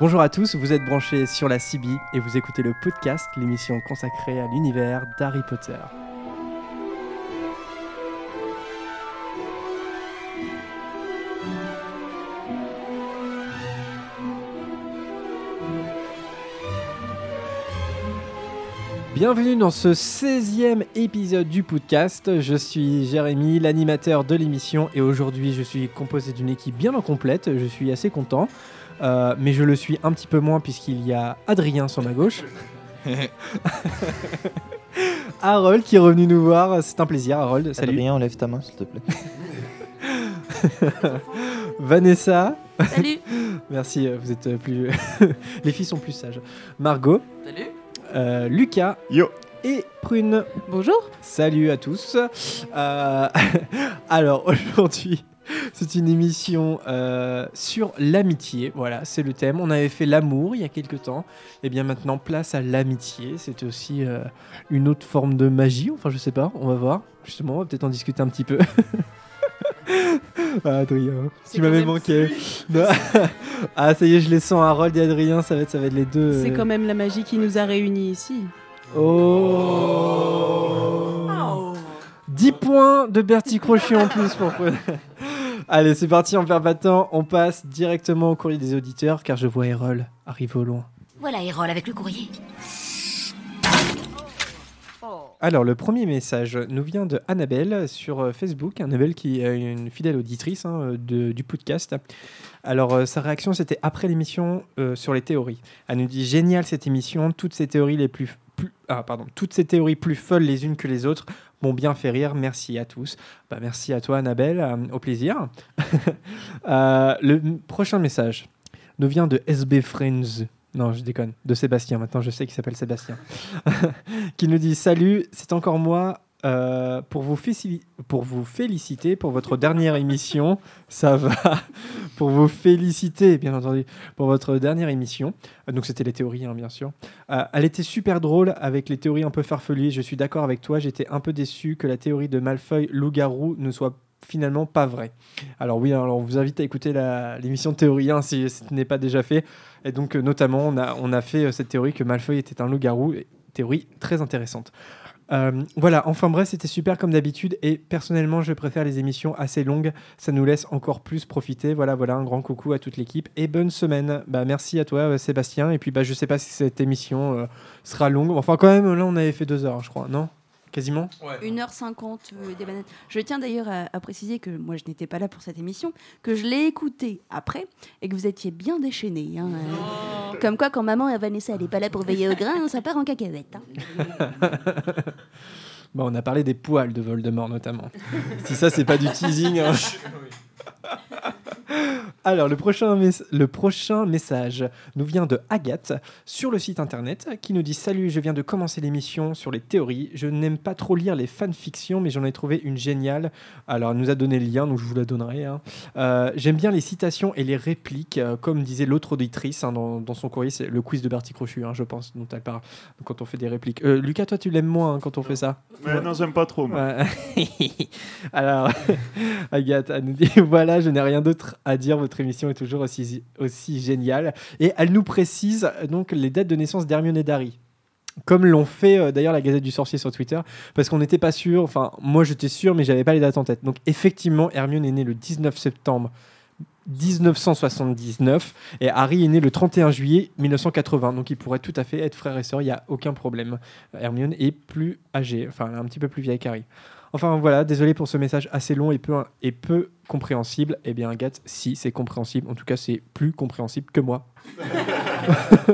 Bonjour à tous, vous êtes branchés sur la CB et vous écoutez le podcast, l'émission consacrée à l'univers d'Harry Potter. Bienvenue dans ce 16e épisode du podcast. Je suis Jérémy, l'animateur de l'émission, et aujourd'hui je suis composé d'une équipe bien en complète. Je suis assez content, euh, mais je le suis un petit peu moins puisqu'il y a Adrien sur ma gauche. Harold qui est revenu nous voir, c'est un plaisir Harold. Salut. Adrien, enlève ta main s'il te plaît. Vanessa, Salut merci, euh, vous êtes euh, plus. Les filles sont plus sages. Margot, Salut euh, Lucas Yo. et Prune. Bonjour Salut à tous. Euh, alors aujourd'hui, c'est une émission euh, sur l'amitié. Voilà, c'est le thème. On avait fait l'amour il y a quelques temps. Et bien maintenant, place à l'amitié. C'est aussi euh, une autre forme de magie. Enfin, je sais pas. On va voir. Justement, on va peut-être en discuter un petit peu. ah, Adrien, C'est tu m'avais manqué. Ah, ça y est, je les sens. Harold et Adrien, ça va être, ça va être les deux. C'est euh, quand même la magie qui nous a réunis ici. Oh 10 points de Bertie Crochet en plus pour Allez, c'est parti, on perd pas de temps. On passe directement au courrier des auditeurs car je vois Erol arriver au loin. Voilà Erol avec le courrier. Alors, le premier message nous vient de Annabelle sur euh, Facebook. Annabelle qui est une fidèle auditrice hein, de- du podcast. Alors, euh, sa réaction, c'était après l'émission euh, sur les théories. Elle nous dit Génial cette émission, toutes ces théories les plus. plus- ah, pardon, toutes ces théories plus folles les unes que les autres m'ont bien fait rire. Merci à tous. Bah, merci à toi, Annabelle. euh, au plaisir. Euh, le prochain message nous vient de SB Friends. Non, je déconne. De Sébastien. Maintenant, je sais qu'il s'appelle Sébastien. qui nous dit Salut, c'est encore moi. Euh, pour, vous féliciter pour votre dernière émission, ça va. pour vous féliciter, bien entendu, pour votre dernière émission. Euh, donc, c'était les théories, hein, bien sûr. Euh, elle était super drôle avec les théories un peu farfelues. Je suis d'accord avec toi. J'étais un peu déçu que la théorie de Malfoy loup-garou ne soit finalement pas vraie. Alors oui, alors on vous invite à écouter l'émission de théorie hein, si ce n'est pas déjà fait. Et donc notamment, on a, on a fait cette théorie que Malfoy était un loup-garou. Théorie très intéressante. Euh, voilà, enfin bref, c'était super comme d'habitude. Et personnellement, je préfère les émissions assez longues. Ça nous laisse encore plus profiter. Voilà, voilà, un grand coucou à toute l'équipe. Et bonne semaine. Bah, merci à toi, euh, Sébastien. Et puis, bah, je sais pas si cette émission euh, sera longue. Enfin, quand même, là, on avait fait deux heures, je crois. Non? Quasiment 1h50 euh, des bananes. Je tiens d'ailleurs à, à préciser que moi je n'étais pas là pour cette émission, que je l'ai écoutée après et que vous étiez bien déchaînés. hein, euh. Comme quoi, quand maman et Vanessa elle n'est pas là pour veiller au grain, ça part en cacahuète. hein. Bon, on a parlé des poils de Voldemort notamment. si ça, c'est pas du teasing. hein. Alors, le prochain, le prochain message nous vient de Agathe sur le site internet qui nous dit Salut, je viens de commencer l'émission sur les théories. Je n'aime pas trop lire les fanfictions, mais j'en ai trouvé une géniale. Alors, elle nous a donné le lien, donc je vous la donnerai. hein. Euh, J'aime bien les citations et les répliques, euh, comme disait l'autre auditrice hein, dans, dans son courrier, c'est le quiz de Bertie Crochu, hein, je pense, dont elle parle quand on fait des répliques. Euh, Lucas, toi, tu l'aimes moins quand on fait ça? Mais non, j'aime pas trop. moi. Alors, Agathe, elle nous dit voilà, je n'ai rien d'autre à dire. Votre émission est toujours aussi, géniale. Et elle nous précise donc les dates de naissance d'Hermione et d'Harry. Comme l'ont fait euh, d'ailleurs la Gazette du Sorcier sur Twitter, parce qu'on n'était pas sûr. Enfin, moi j'étais sûr, mais j'avais pas les dates en tête. Donc effectivement, Hermione est née le 19 septembre 1979 et Harry est né le 31 juillet 1980. Donc ils pourraient tout à fait être frères et sœurs. Il y a aucun problème. Hermione est plus âgée, enfin un petit peu plus vieille qu'Harry. Enfin voilà, désolé pour ce message assez long et peu, et peu compréhensible. Eh bien, Agathe, si c'est compréhensible, en tout cas, c'est plus compréhensible que moi.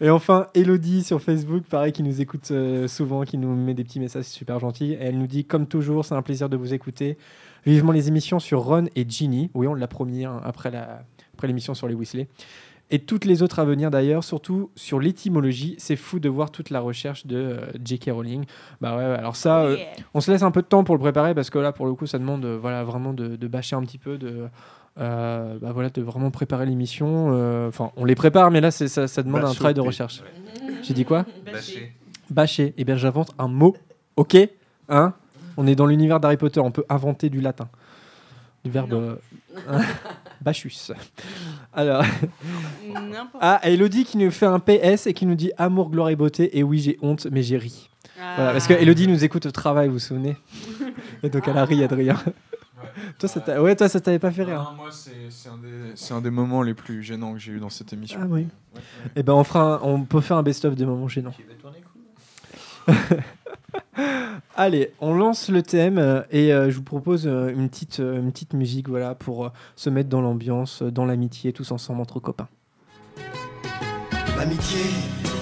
et enfin, Elodie sur Facebook, pareil, qui nous écoute euh, souvent, qui nous met des petits messages super gentils. Et elle nous dit, comme toujours, c'est un plaisir de vous écouter. Vivement les émissions sur Ron et Ginny. Oui, on l'a promis hein, après la- après l'émission sur les Weasley. Et toutes les autres à venir d'ailleurs, surtout sur l'étymologie. C'est fou de voir toute la recherche de euh, J.K. Rowling. Bah ouais, alors ça, euh, on se laisse un peu de temps pour le préparer parce que là, pour le coup, ça demande euh, voilà, vraiment de, de bâcher un petit peu, de, euh, bah voilà, de vraiment préparer l'émission. euh, Enfin, on les prépare, mais là, ça, ça demande un travail de recherche. J'ai dit quoi Bâché. Bâcher. Eh bien, j'invente un mot. Ok Hein? On est dans l'univers d'Harry Potter, on peut inventer du latin. Du verbe euh, bachus. Alors, ah, Elodie qui nous fait un PS et qui nous dit amour, gloire et beauté. Et oui, j'ai honte, mais j'ai ri. Voilà, parce que Elodie nous écoute au travail, vous vous souvenez Et donc elle a ri, Adrien. toi, ça t'a- ouais, toi, ça t'avait pas fait rire. Non, moi, c'est c'est un, des- c'est un des moments les plus gênants que j'ai eu dans cette émission. Ah oui. Eh ben, on, fera un- on peut faire un best-of des moments gênants. Allez, on lance le thème euh, et euh, je vous propose euh, une, petite, musique voilà, pour se mettre dans l'ambiance, dans l'amitié, tous ensemble entre copains. L'amitié,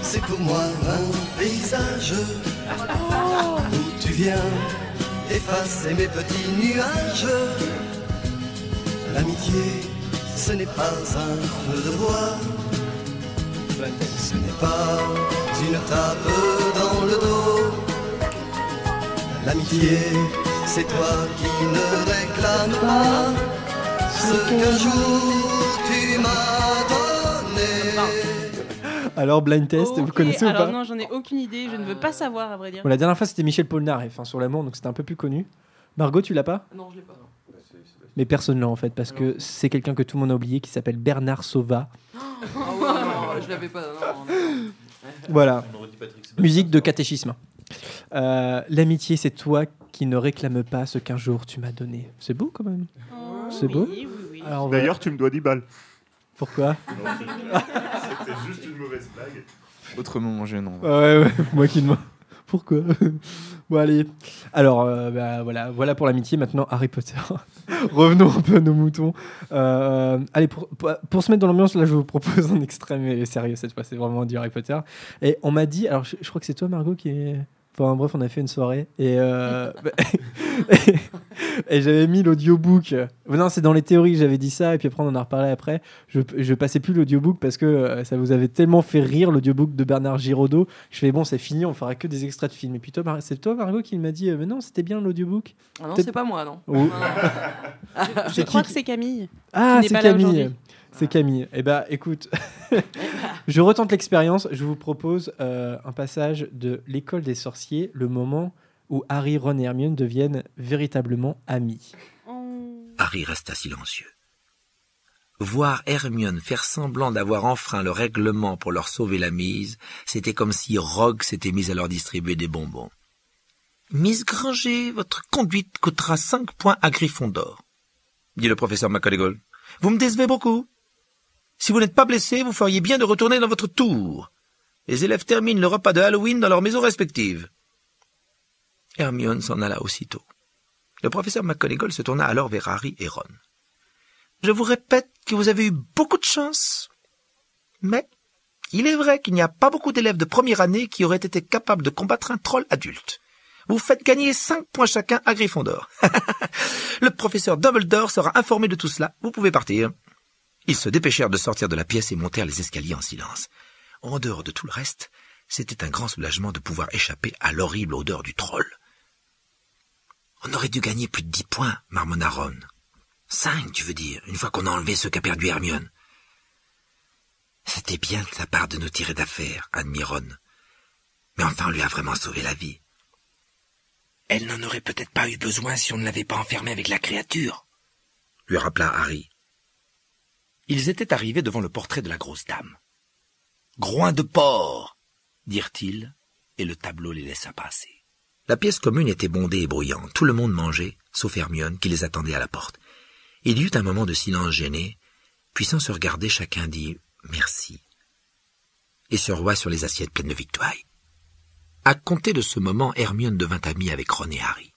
c'est pour moi un paysage où tu viens effacer mes petits nuages. L'amitié, ce n'est pas un feu de bois, ce n'est pas une tape dans le dos. L'amitié, c'est toi qui ne réclames pas ce qu'un jour tu m'as donné. Alors, blind test, vous connaissez ou Alors pas non, j'en ai aucune idée, je ne veux pas savoir à vrai dire. Bon, La dernière fois, c'était Michel Polnareff enfin, sur l'amour, donc c'était un peu plus connu. Margot, tu l'as pas Non, je l'ai pas. Mais personne l'a en fait, parce que c'est quelqu'un que tout le monde a oublié qui s'appelle Bernard Sauva. Ah ouais, non, je l'avais pas. Non, non. Voilà. Musique de catéchisme. Euh, L'amitié, c'est toi qui ne réclame pas ce qu'un jour tu m'as donné. C'est beau quand même. Oh, C'est oui, beau oui, oui. Alors, voilà. D'ailleurs, tu me dois 10 balles. pourquoi? C'était juste une mauvaise blague. Autre moment gênant. Ouais, ouais, moi qui demande. Pourquoi? Bon, allez. Alors, euh, bah, voilà, voilà pour l'amitié. Maintenant, Harry Potter. Revenons un peu à nos moutons. Euh, allez, pour, pour, pour se mettre dans l'ambiance, là, je vous propose un extrait, mais sérieux cette fois, c'est vraiment du Harry Potter. Et on m'a dit, alors je, je crois que c'est toi, Margot, qui est. Enfin, bref, on a fait une soirée et, euh, et j'avais mis l'audiobook. Non, c'est dans les théories, j'avais dit ça, et puis après, on en a reparlé après. Je, je passais plus l'audiobook parce que euh, ça vous avait tellement fait rire, l'audiobook de Bernard Giraudot. Je fais, bon, c'est fini, on fera que des extraits de films. Et puis toi, Mar- c'est toi, Margot, qui m'a dit, euh, mais non, c'était bien l'audiobook. Ah non, c'est pas moi, non. Non. Je crois qui que c'est Camille. Ah, c'est Camille. C'est Camille. Eh ben, écoute, je retente l'expérience. Je vous propose euh, un passage de l'école des sorciers, le moment où Harry, Ron et Hermione deviennent véritablement amis. Oh. Harry resta silencieux. Voir Hermione faire semblant d'avoir enfreint le règlement pour leur sauver la mise, c'était comme si Rogue s'était mise à leur distribuer des bonbons. Miss Granger, votre conduite coûtera cinq points à Gryffondor, dit le professeur McGonagall. Vous me décevez beaucoup. Si vous n'êtes pas blessé, vous feriez bien de retourner dans votre tour. Les élèves terminent le repas de Halloween dans leurs maisons respectives. Hermione s'en alla aussitôt. Le professeur McGonagall se tourna alors vers Harry et Ron. Je vous répète que vous avez eu beaucoup de chance. Mais il est vrai qu'il n'y a pas beaucoup d'élèves de première année qui auraient été capables de combattre un troll adulte. Vous faites gagner cinq points chacun à Gryffondor. Le professeur Dumbledore sera informé de tout cela. Vous pouvez partir. Ils se dépêchèrent de sortir de la pièce et montèrent les escaliers en silence. En dehors de tout le reste, c'était un grand soulagement de pouvoir échapper à l'horrible odeur du troll. On aurait dû gagner plus de dix points, marmonna Ron. Cinq, tu veux dire, une fois qu'on a enlevé ce qu'a perdu Hermione. C'était bien de sa part de nous tirer d'affaire, admit Ron. Mais enfin, on lui a vraiment sauvé la vie. Elle n'en aurait peut-être pas eu besoin si on ne l'avait pas enfermée avec la créature, lui rappela Harry. Ils étaient arrivés devant le portrait de la grosse dame. Groin de porc, dirent-ils, et le tableau les laissa passer. La pièce commune était bondée et bruyante. Tout le monde mangeait, sauf Hermione, qui les attendait à la porte. Il y eut un moment de silence gêné, puis sans se regarder, chacun dit merci, et se roi sur les assiettes pleines de victuailles. À compter de ce moment, Hermione devint amie avec Ron et Harry.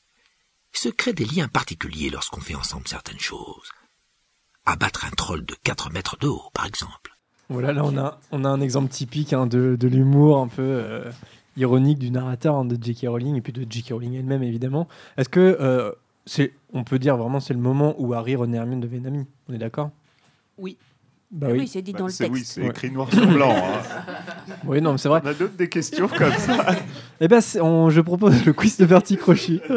Il se crée des liens particuliers lorsqu'on fait ensemble certaines choses. Abattre un troll de quatre mètres de haut, par exemple. Voilà, là, on a, on a un exemple typique hein, de, de l'humour un peu euh, ironique du narrateur hein, de J.K. Rowling et puis de J.K. Rowling elle-même, évidemment. Est-ce que euh, c'est, on peut dire vraiment c'est le moment où Harry, Ron et Hermione deviennent amis On est d'accord? Oui. Bah oui, oui. c'est dit Bah, dans le c'est oui, texte. c'est Ouais. écrit noir sur blanc. hein. Oui, non, mais c'est vrai. On a d'autres des questions comme ça. Eh ben, on- je propose le quiz de Bertie Crochet.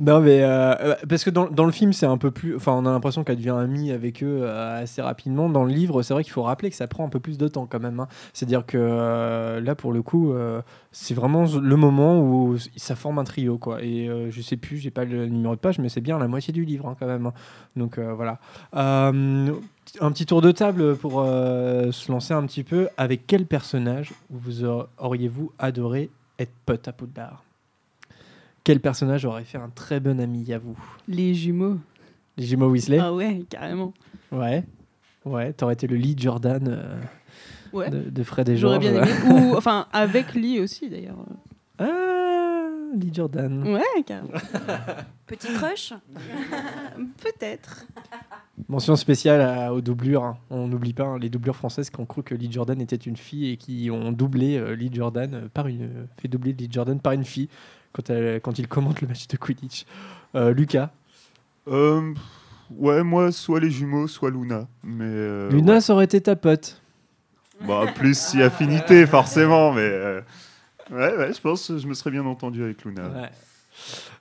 Non, mais euh, euh, parce que dans, dans le film, c'est un peu plus. Enfin, on a l'impression qu'elle devient amie avec eux euh, assez rapidement. Dans le livre, c'est vrai qu'il faut rappeler que ça prend un peu plus de temps quand même. hein. C'est-à-dire que là, pour le coup, c'est vraiment le moment où ça forme un trio, quoi. Et je sais plus, j'ai pas le numéro de page, mais c'est bien la moitié du livre hein, quand même. hein. Donc voilà. Un petit tour de table pour se lancer un petit peu. Avec quel personnage vous aur- auriez-vous adoré être pote à Poudlard? Quel personnage aurait fait un très bon ami à vous Les jumeaux. Les jumeaux Weasley Ah ouais, carrément. Ouais. Ouais, t'aurais été le Lee Jordan euh, Ouais. de, de Fred et J'aurais George. bien ouais. aimé. Ou enfin avec Lee aussi d'ailleurs. Ah, Lee Jordan. Ouais, carrément. Petit crush Peut-être. Mention spéciale à- aux doublures. hein. On n'oublie pas hein, les doublures françaises qui ont cru que Lee Jordan était une fille et qui ont doublé euh, Lee Jordan euh, par une fait doubler Lee Jordan par une fille quand, elle- quand il commente le match de Quidditch. Euh, Lucas, Euh, ouais, moi, soit les jumeaux, soit Luna. Mais euh, Luna, ça aurait été ta pote. Bah, plus si affinité, forcément. Mais euh, ouais, ouais, je pense que je me serais bien entendu avec Luna. Ouais.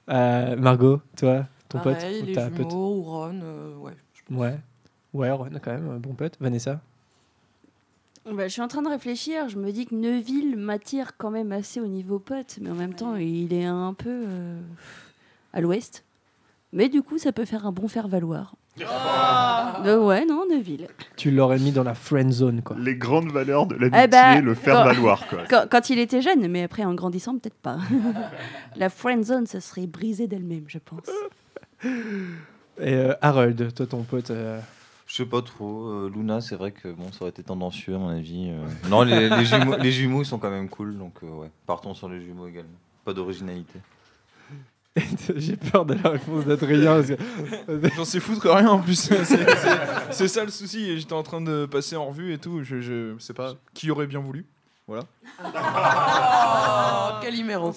Euh, Margot, toi, ton Pareil, pote ou les ta jumeaux pote? ou Ron, euh, ouais. Ouais. Ouais, Ron, quand même, un bon pote. Vanessa? Bah, je suis en train de réfléchir. Je me dis que Neuville m'attire quand même assez au niveau pote, mais en même temps, il est un peu euh, à l'ouest. Mais du coup, ça peut faire un bon faire-valoir. Euh, ouais, non, Neuville. Tu l'aurais mis dans la friend zone, quoi. Les grandes valeurs de l'amitié, Eh ben, le faire quand- valoir. Quoi. Quand, quand il était jeune, mais après, en grandissant, peut-être pas. La friend zone, ça serait brisé d'elle-même, je pense. Et euh, Harold, toi, ton pote. Je sais pas trop. euh, Luna, c'est vrai que bon, ça aurait été tendancieux à mon avis. euh. Non, les, les jumeaux, les jumeaux, ils sont quand même cool, donc euh, ouais. Partons sur les jumeaux également. Pas d'originalité. J'ai peur de la réponse d'Adrien. J'en sais foutre rien en plus. C'est- ça le souci. J'étais en train de passer en revue et tout. Je, je sais pas qui aurait bien voulu. Voilà. Oh, Calimero.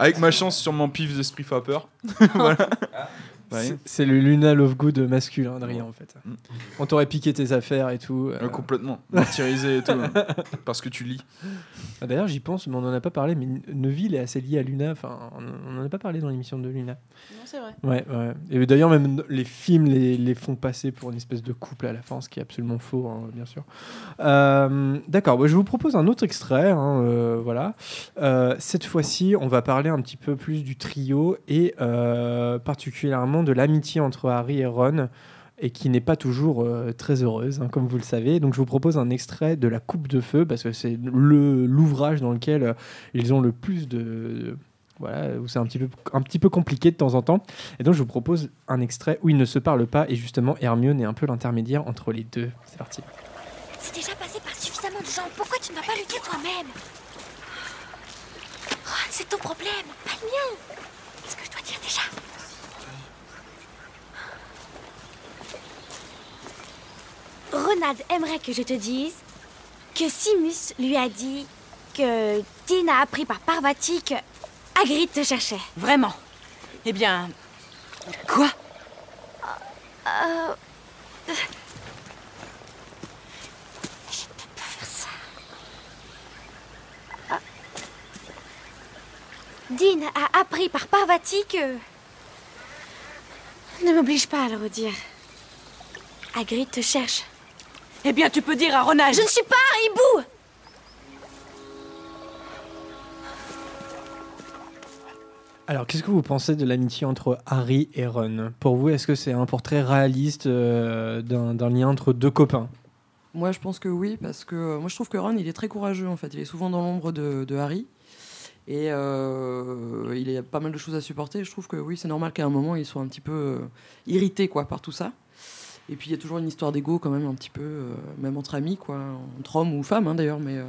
Avec ma chance, sûrement pif d'esprit vapeur. voilà. Ouais. C'est- le Luna Lovegood masculin, Adrien, en fait. Mm. On t'aurait piqué tes affaires et tout. euh. Ouais, complètement. Martyrisé et tout. hein. Parce que tu lis. Ah, D'ailleurs, j'y pense, mais on n'en a pas parlé. Mais Neuville est assez lié à Luna. Enfin, on n'en a pas parlé dans l'émission de Luna. Non, c'est vrai. Ouais, ouais. Et d'ailleurs, même les films les, les font passer pour une espèce de couple à la fin, ce qui est absolument faux, hein, bien sûr. Euh, D'accord, bah, je vous propose un autre extrait. hein, euh, voilà. Euh, cette fois-ci, on va parler un petit peu plus du trio et euh, particulièrement de l'amitié entre Harry et Ron. Et qui n'est pas toujours euh, très heureuse, hein, comme vous le savez. Donc, je vous propose un extrait de La Coupe de Feu, parce que c'est l'ouvrage dans lequel euh, ils ont le plus de, voilà, où c'est un petit, peu, un petit peu compliqué de temps en temps. Et donc je vous propose un extrait où ils ne se parlent pas et justement Hermione est un peu l'intermédiaire entre les deux. C'est parti. C'est déjà passé par suffisamment de gens. Pourquoi tu ne vas pas le dire toi-même? Ron, c'est ton problème, pas le mien. Est-ce que je dois dire déjà? Ronald aimerait que je te dise que Simus lui a dit que Dean a appris par Parvati que Hagrid te cherchait. Vraiment Eh bien. Quoi? Euh... Je ne peux pas faire ça. Ah. Dean a appris par Parvati que... Ne m'oblige pas à le redire. Hagrid te cherche. Eh bien, tu peux dire à Ronald. Je ne suis pas un hibou Alors qu'est-ce que vous pensez de l'amitié entre Harry et Ron Pour vous, est-ce que c'est un portrait réaliste euh, d'un lien entre deux copains? Moi, je pense que oui, parce que euh, moi, je trouve que Ron, il est très courageux, en fait. Il est souvent dans l'ombre de, de Harry. Et euh, il a pas mal de choses à supporter. Je trouve que oui, c'est normal qu'à un moment, il soit un petit peu euh, irrité quoi, par tout ça. Et puis, il y a toujours une histoire d'ego, quand même, un petit peu, euh, même entre amis, quoi, entre hommes ou femmes, hein, d'ailleurs. Mais euh,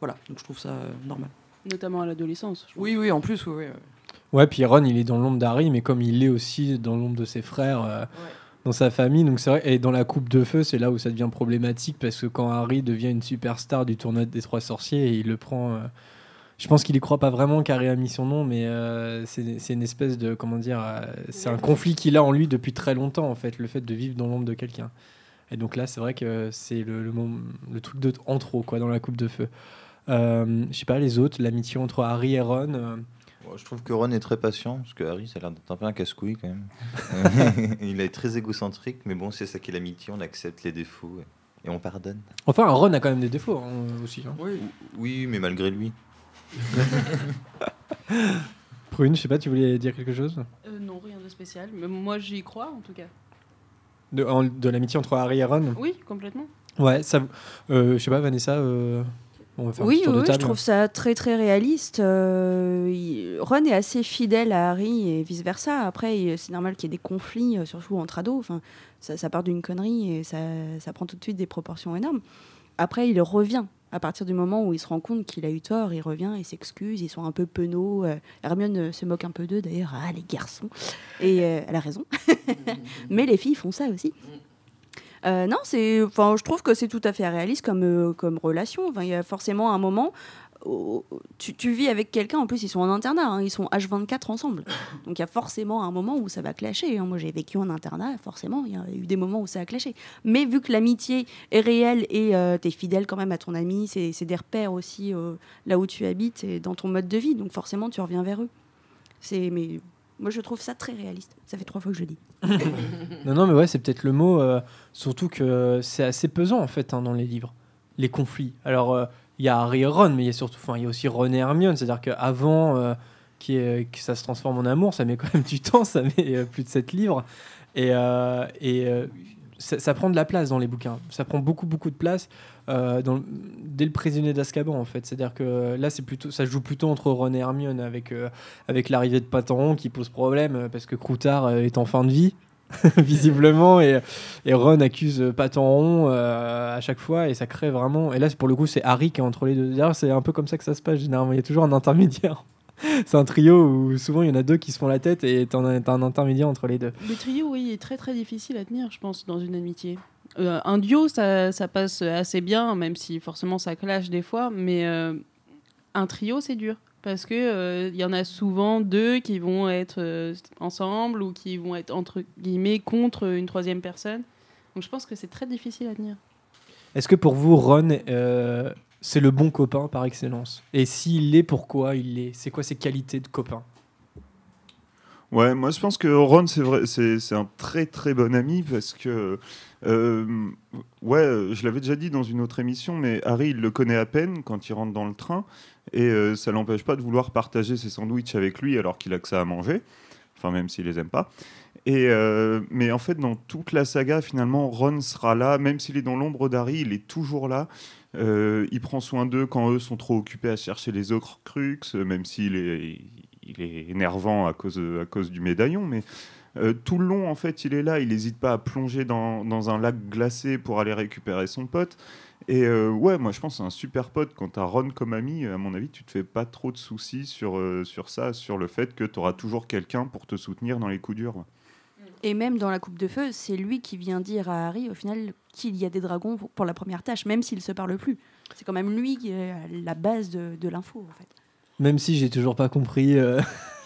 voilà, donc je trouve ça euh, normal. Notamment à l'adolescence. Oui, oui, en plus, oui. oui. Ouais, puis Ron, il est dans l'ombre d'Harry, mais comme il est aussi dans l'ombre de ses frères euh, dans sa famille, donc c'est vrai. Et dans la coupe de feu, c'est là où ça devient problématique parce que quand Harry devient une superstar du tournoi des trois sorciers, il le prend. Je pense qu'il y croit pas vraiment qu'Harry a mis son nom, mais euh, c'est une espèce de comment dire, euh, c'est un conflit qu'il a en lui depuis très longtemps en fait, le fait de vivre dans l'ombre de quelqu'un. Et donc là, c'est vrai que c'est le, le, mom- le truc de en trop quoi dans la coupe de feu. Euh, je sais pas les autres, l'amitié entre Harry et Ron. euh, je trouve que Ron est très patient, parce que Harry, ça a l'air d'être un peu un casse-couille quand même. il est très égocentrique, mais bon, c'est ça qui est l'amitié, on accepte les défauts et, et on pardonne. Enfin, Ron a quand même des défauts hein, aussi. hein. Oui. Oui, mais malgré lui. Prune, je sais pas, tu voulais dire quelque chose? Euh, non, rien de spécial. Mais moi, j'y crois, en tout cas. de, en- de l'amitié entre Harry et Ron? Oui, complètement. Ouais, ça. euh, je sais pas, Vanessa. euh, on va faire un Oui, petit tour de oui, je trouve ça très très réaliste. Euh, il- Ron est assez fidèle à Harry et vice versa. Après, c'est normal qu'il y ait des conflits, surtout entre ados. Enfin, ça, ça part d'une connerie et ça, ça prend tout de suite des proportions énormes. Après, il revient. À partir du moment où il se rend compte qu'il a eu tort, il revient, il s'excuse, ils sont un peu penauds. Euh, Hermione euh, se moque un peu d'eux d'ailleurs. Ah, les garçons. Et euh, elle a raison. Mais les filles font ça aussi. Non, c'est, je trouve que c'est tout à fait réaliste comme, comme relation. Il y a forcément un moment où tu, vis avec quelqu'un. En plus, ils sont en internat, hein, ils sont H24 ensemble. Donc, il y a forcément un moment où ça va clasher. hein. Moi, j'ai vécu en internat, forcément, il y a eu des moments où ça a clashé. Mais vu que l'amitié est réelle et tu es fidèle quand même à ton ami, c'est, des repères aussi euh, là où tu habites et dans ton mode de vie. Donc, forcément, tu reviens vers eux. C'est, mais moi, je trouve ça très réaliste. Ça fait trois fois que je dis. Non, non, mais ouais, c'est peut-être le mot. euh, surtout que c'est assez pesant en fait hein, dans les livres, les conflits. Alors, euh, il y a Harry et Ron, mais il y a surtout, enfin, il y a aussi Ron et Hermione. C'est-à-dire qu'avant euh, ait- que ça se transforme en amour, ça met quand même du temps. Ça met euh, plus de 7 livres. Et, euh, et euh, ça, prend de la place dans les bouquins. Ça prend beaucoup, beaucoup de place dès le prisonnier d'Azkaban en fait. C'est-à-dire que là, plutôt, ça joue plutôt entre Ron et Hermione avec, avec l'arrivée de Patenron qui pose problème parce que Croutard est en fin de vie. visiblement et, et Ron accuse euh, Patenron euh, à chaque fois et ça crée vraiment et là pour le coup c'est Harry qui est entre les deux d'ailleurs c'est un peu comme ça que ça se passe généralement il y a toujours un intermédiaire c'est un trio où souvent il y en a deux qui se font la tête et t'as un intermédiaire entre les deux Le trio, oui, est très très difficile à tenir, je pense, dans une amitié. Euh, un duo, ça, ça passe assez bien, même si forcément ça clash des fois, mais euh, un trio, c'est dur. Parce que euh, il y en a souvent deux qui vont être euh, ensemble ou qui vont être entre guillemets contre une troisième personne. Donc je pense que c'est très difficile à tenir. est-ce que pour vous Ron euh, c'est le bon copain par excellence? Et s'il l'est pourquoi il l'est? C'est quoi ses qualités de copain? Ouais, moi je pense que Ron, c'est vrai, c'est c'est un très très bon ami parce que, euh, ouais, euh, je l'avais déjà dit dans une autre émission, mais Harry il le connaît à peine quand il rentre dans le train et euh, ça l'empêche pas de vouloir partager ses sandwichs avec lui alors qu'il a que ça à manger, enfin même s'il les aime pas. Et euh, mais en fait, dans toute la saga, finalement, Ron sera là, même s'il est dans l'ombre d'Harry, il est toujours là. Euh, il prend soin d'eux quand eux sont trop occupés à chercher les Horcruxes, euh, même s'il est, il est énervant à cause, à cause du médaillon. Mais euh, tout le long, en fait, il est là. Il n'hésite pas à plonger dans, dans un lac glacé pour aller récupérer son pote. Et euh, ouais, moi je pense que c'est un super pote. Quand tu as Ron comme ami, à mon avis, tu te fais pas trop de soucis sur, euh, sur ça, sur le fait que tu auras toujours quelqu'un pour te soutenir dans les coups durs. Et même dans la coupe de feu, c'est lui qui vient dire à Harry, au final, qu'il y a des dragons pour- la première tâche, même s'ils ne se parlent plus. C'est quand même lui qui est à la base de, de l'info, en fait. même si j'ai toujours pas compris euh,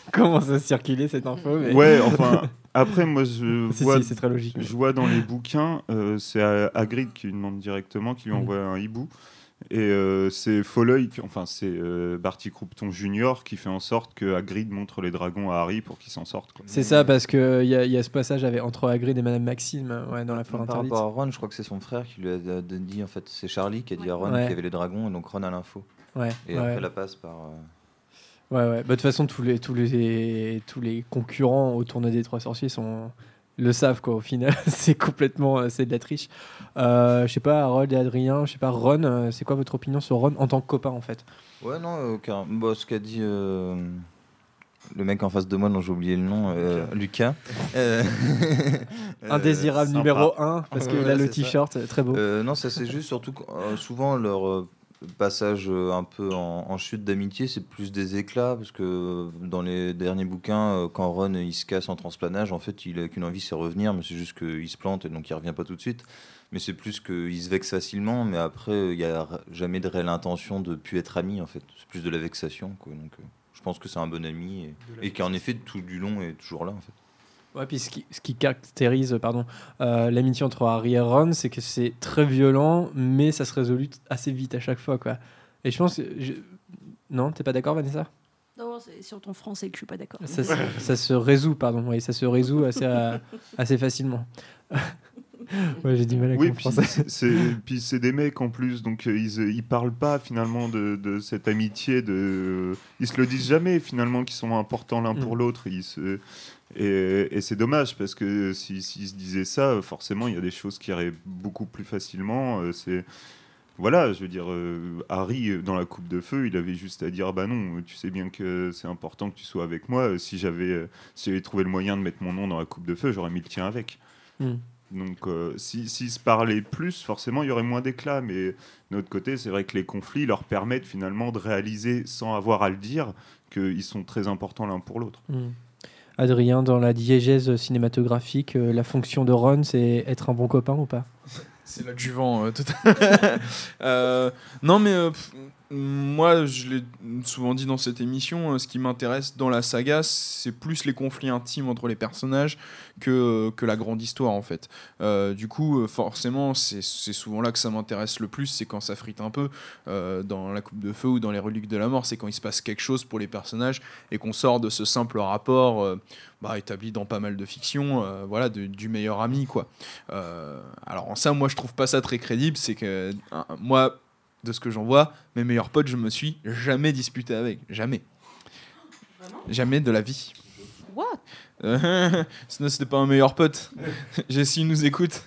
comment ça circulait cette info mais... Ouais, enfin, après, moi je vois, si, c'est très logique. je vois dans les bouquins, euh, c'est Hagrid qui lui demande directement, qui lui Mm. envoie un hibou. Et euh, c'est Folleuil, enfin c'est euh, Barty Croupton Junior qui fait en sorte que Hagrid montre les dragons à Harry pour qu'il s'en sorte. C'est ça, parce qu'il y, a- y a ce passage avec, entre Hagrid et Madame Maxime euh, ouais, dans la forêt Par interdite. rapport à Ron, je crois que c'est son frère qui lui a a dit, en fait, c'est Charlie qui a dit à Ron Ouais. qu'il y avait les dragons, et donc Ron a l'info. Ouais, Et ouais. après la passe par. euh, Ouais, ouais. Bah, De toute façon, tous les, tous, les, tous les concurrents au tournoi des Trois Sorciers sont, le savent, quoi. Au final, c'est complètement euh, c'est de la triche. Euh, je sais pas, Harold et Adrien, je sais pas, Ron, euh, c'est quoi votre opinion sur Ron en tant que copain, en fait? Ouais, non, car- bah, ce qu'a dit euh, le mec en face de moi, dont j'ai oublié le nom, euh, Lucas. Euh, Indésirable numéro un, parce qu'il a le t-shirt, très beau. Euh, non, ça c'est juste, surtout euh, souvent leur euh, passage euh, un peu en, en chute d'amitié, c'est plus des éclats, parce que euh, dans les derniers bouquins, euh, quand Ron il se casse en transplanage, en fait il a qu'une envie, c'est revenir, mais c'est juste qu'il se plante et donc il revient pas tout de suite. Mais c'est plus qu'il se vexe facilement, mais après il n'y a jamais de réelle intention de plus être ami en fait. C'est plus de la vexation. Quoi. Donc je pense que c'est un bon ami et, et qui en effet tout du long est toujours là en fait. Ouais, puis ce qui, ce qui caractérise pardon, euh, l'amitié entre Harry et Ron, c'est que c'est très violent, mais ça se résout assez vite à chaque fois. Quoi. Et je pense. que je- Non, t'es pas d'accord, Vanessa? Non, c'est sur ton français que je suis pas d'accord. Ça, se- ça se résout, pardon. Oui, ça se résout assez, euh, assez facilement. ouais, j'ai du mal à Oui, comprendre puis c'est- c'est puis c'est des mecs en plus, donc euh, ils, ils parlent pas finalement de, de cette amitié, de, ils se le disent jamais finalement qu'ils sont importants l'un pour Mm. l'autre. Ils se- Et, et c'est dommage parce que si- s'ils se disaient ça, forcément il y a des choses qui iraient beaucoup plus facilement. euh, C'est voilà, je veux dire, euh, Harry euh, dans la coupe de feu, il avait juste à dire bah non, tu sais bien que c'est important que tu sois avec moi. Si j'avais si trouvé le moyen de mettre mon nom dans la coupe de feu, j'aurais mis le tien avec. Mm. Donc, euh, si- s'ils se parlaient plus, forcément, il y aurait moins d'éclat. Mais d'un autre côté, c'est vrai que les conflits leur permettent finalement de réaliser, sans avoir à le dire, qu'ils sont très importants l'un pour l'autre. Hmm. Adrien, dans la diégèse cinématographique, euh, la fonction de Ron, c'est être un bon copain ou pas? C'est l'adjuvant. euh, Euh, non, mais euh, moi, je l'ai souvent dit dans cette émission, euh, ce qui m'intéresse dans la saga, c'est plus les conflits intimes entre les personnages que, que la grande histoire, en fait. Euh, du coup, euh, forcément, c'est souvent là que ça m'intéresse le plus, c'est quand ça frite un peu euh, dans La Coupe de Feu ou dans Les Reliques de la Mort, c'est quand il se passe quelque chose pour les personnages et qu'on sort de ce simple rapport euh, bah, établi dans pas mal de fictions, euh, voilà, du meilleur ami, quoi. Euh, alors en ça, moi, je trouve pas ça très crédible. C'est que moi, de ce que j'en vois, mes meilleurs potes, je me suis jamais disputé avec, jamais, jamais de la vie. What? Euh, Sinon, c'était pas un meilleur pote. Jessie nous écoute.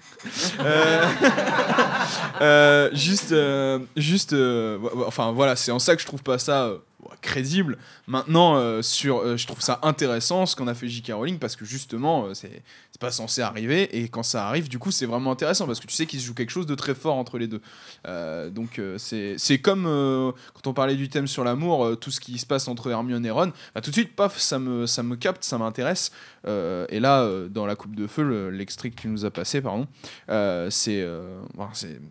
Euh, euh, juste, euh, juste, enfin voilà, c'est en ça que je trouve pas ça crédible. Maintenant, euh, sur, euh, je trouve ça intéressant ce qu'on a fait J.K. Rowling parce que justement, euh, c'est pas censé arriver et quand ça arrive, du coup, c'est vraiment intéressant parce que tu sais qu'il se joue quelque chose de très fort entre les deux. Donc c'est comme quand on parlait du thème sur l'amour, tout ce qui se passe entre Hermione et Ron, bah, tout de suite, paf, ça me, ça me capte, ça m'intéresse. Euh, et là, euh, dans la coupe de feu, le- l'extrait que tu nous as passé, pardon, euh, c'est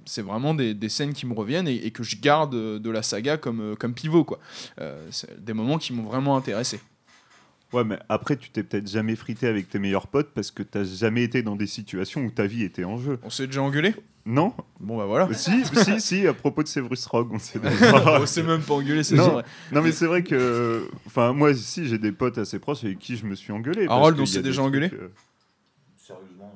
c'est vraiment des, scènes qui me reviennent et, et que je garde de la saga comme, comme pivot. Quoi. Des moments qui m'ont vraiment intéressé. Ouais, mais après, tu t'es peut-être jamais frité avec tes meilleurs potes parce que t'as jamais été dans des situations où ta vie était en jeu. On s'est déjà engueulé? Non Bon, bah voilà. Si, si, si, à propos de Severus Rogue, on s'est On s'est même pas engueulé, c'est non, vrai. non, mais c'est vrai que. Enfin, moi, si, j'ai des potes assez proches avec qui je me suis engueulé. Harold, on s'est déjà trucs, engueulé euh, Sérieusement.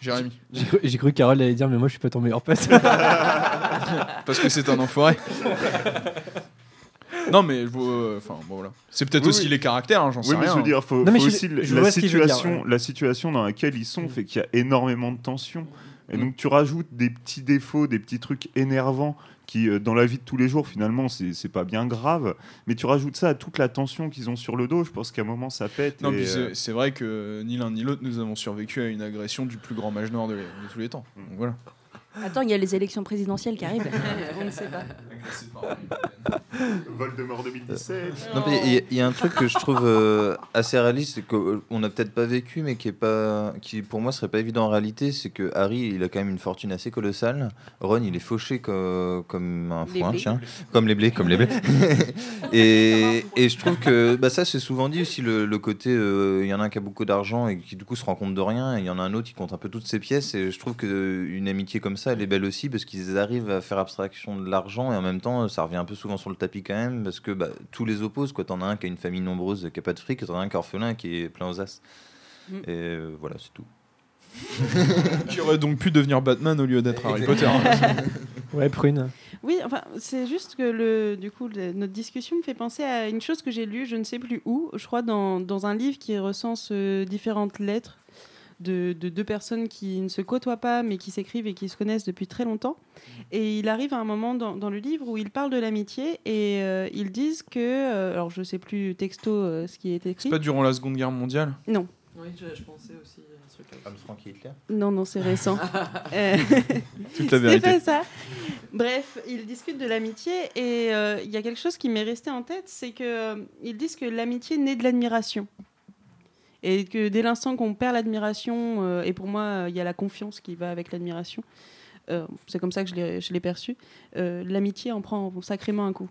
Jérémy. J'ai cru, j'ai cru Carole allait dire, mais moi je suis pas ton meilleur pote. Parce que c'est un enfoiré. non, mais euh, enfin bon voilà. C'est peut-être Oui, aussi oui. les caractères, hein, j'en sais Oui, mais rien. je veux dire, faut, Non, mais faut je- aussi je la dire, situation, ouais. la situation dans laquelle ils sont fait qu'il y a énormément de tensions. Et donc tu rajoutes des petits défauts, des petits trucs énervants qui, euh, dans la vie de tous les jours, finalement, c'est pas bien grave. Mais tu rajoutes ça à toute la tension qu'ils ont sur le dos. Je pense qu'à un moment, ça pète. Non, et, puis euh, c'est- vrai que ni l'un ni l'autre nous avons survécu à une agression du plus grand mage noir de, de tous les temps. Donc voilà. Attends, il y a les élections présidentielles qui arrivent. On ne sait pas. Voldemort 2017. Non, mais il y a- il y, a un truc que je trouve euh, assez réaliste, qu'on n'a peut-être pas vécu, mais qui est pas, qui pour moi serait pas évident en réalité, c'est que Harry, il a quand même une fortune assez colossale. Ron, il est fauché co- comme un foin, blés. tiens, comme les blés, comme les blés. et, et je trouve que bah, ça, c'est souvent dit aussi le, le côté, euh, il y en a un qui a beaucoup d'argent et qui du coup se rend compte de rien, et il y en a un autre qui compte un peu toutes ses pièces. Et je trouve que une amitié comme ça, elle est belle aussi parce qu'ils arrivent à faire abstraction de l'argent et en même temps, ça revient un peu souvent sur le tapis quand même parce que bah, tous les opposent. Quoi, t'en as un qui a une famille nombreuse, qui a pas de fric, et t'en as un qui est orphelin, qui est plein aux as. Mm. Et euh, voilà, c'est tout. Qui aurait donc pu devenir Batman au lieu d'être Harry Potter. ouais, prune. Oui, enfin, c'est juste que le, du coup, le- notre discussion me fait penser à une chose que j'ai lue, je ne sais plus où, je crois dans, dans un livre qui recense euh, différentes lettres de, de deux personnes qui ne se côtoient pas, mais qui s'écrivent et qui se connaissent depuis très longtemps. Et il arrive à un moment dans, dans le livre où ils parlent de l'amitié et euh, ils disent que, euh, alors je ne sais plus texto euh, ce qui est C'est écrit. pas durant la Seconde Guerre mondiale? Non, Oui, je, je pensais aussi à ce truc-là. Armstrong et Hitler non, non, c'est récent. Toute la C'est vérité. pas ça. Bref, ils discutent de l'amitié et euh, il y a quelque chose qui m'est resté en tête, c'est que euh, ils disent que l'amitié naît de l'admiration. Et que dès l'instant qu'on perd l'admiration, euh, et pour moi, euh, il y a la confiance qui va avec l'admiration, euh, c'est comme ça que je l'ai- perçu, l'amitié en prend sacrément un coup.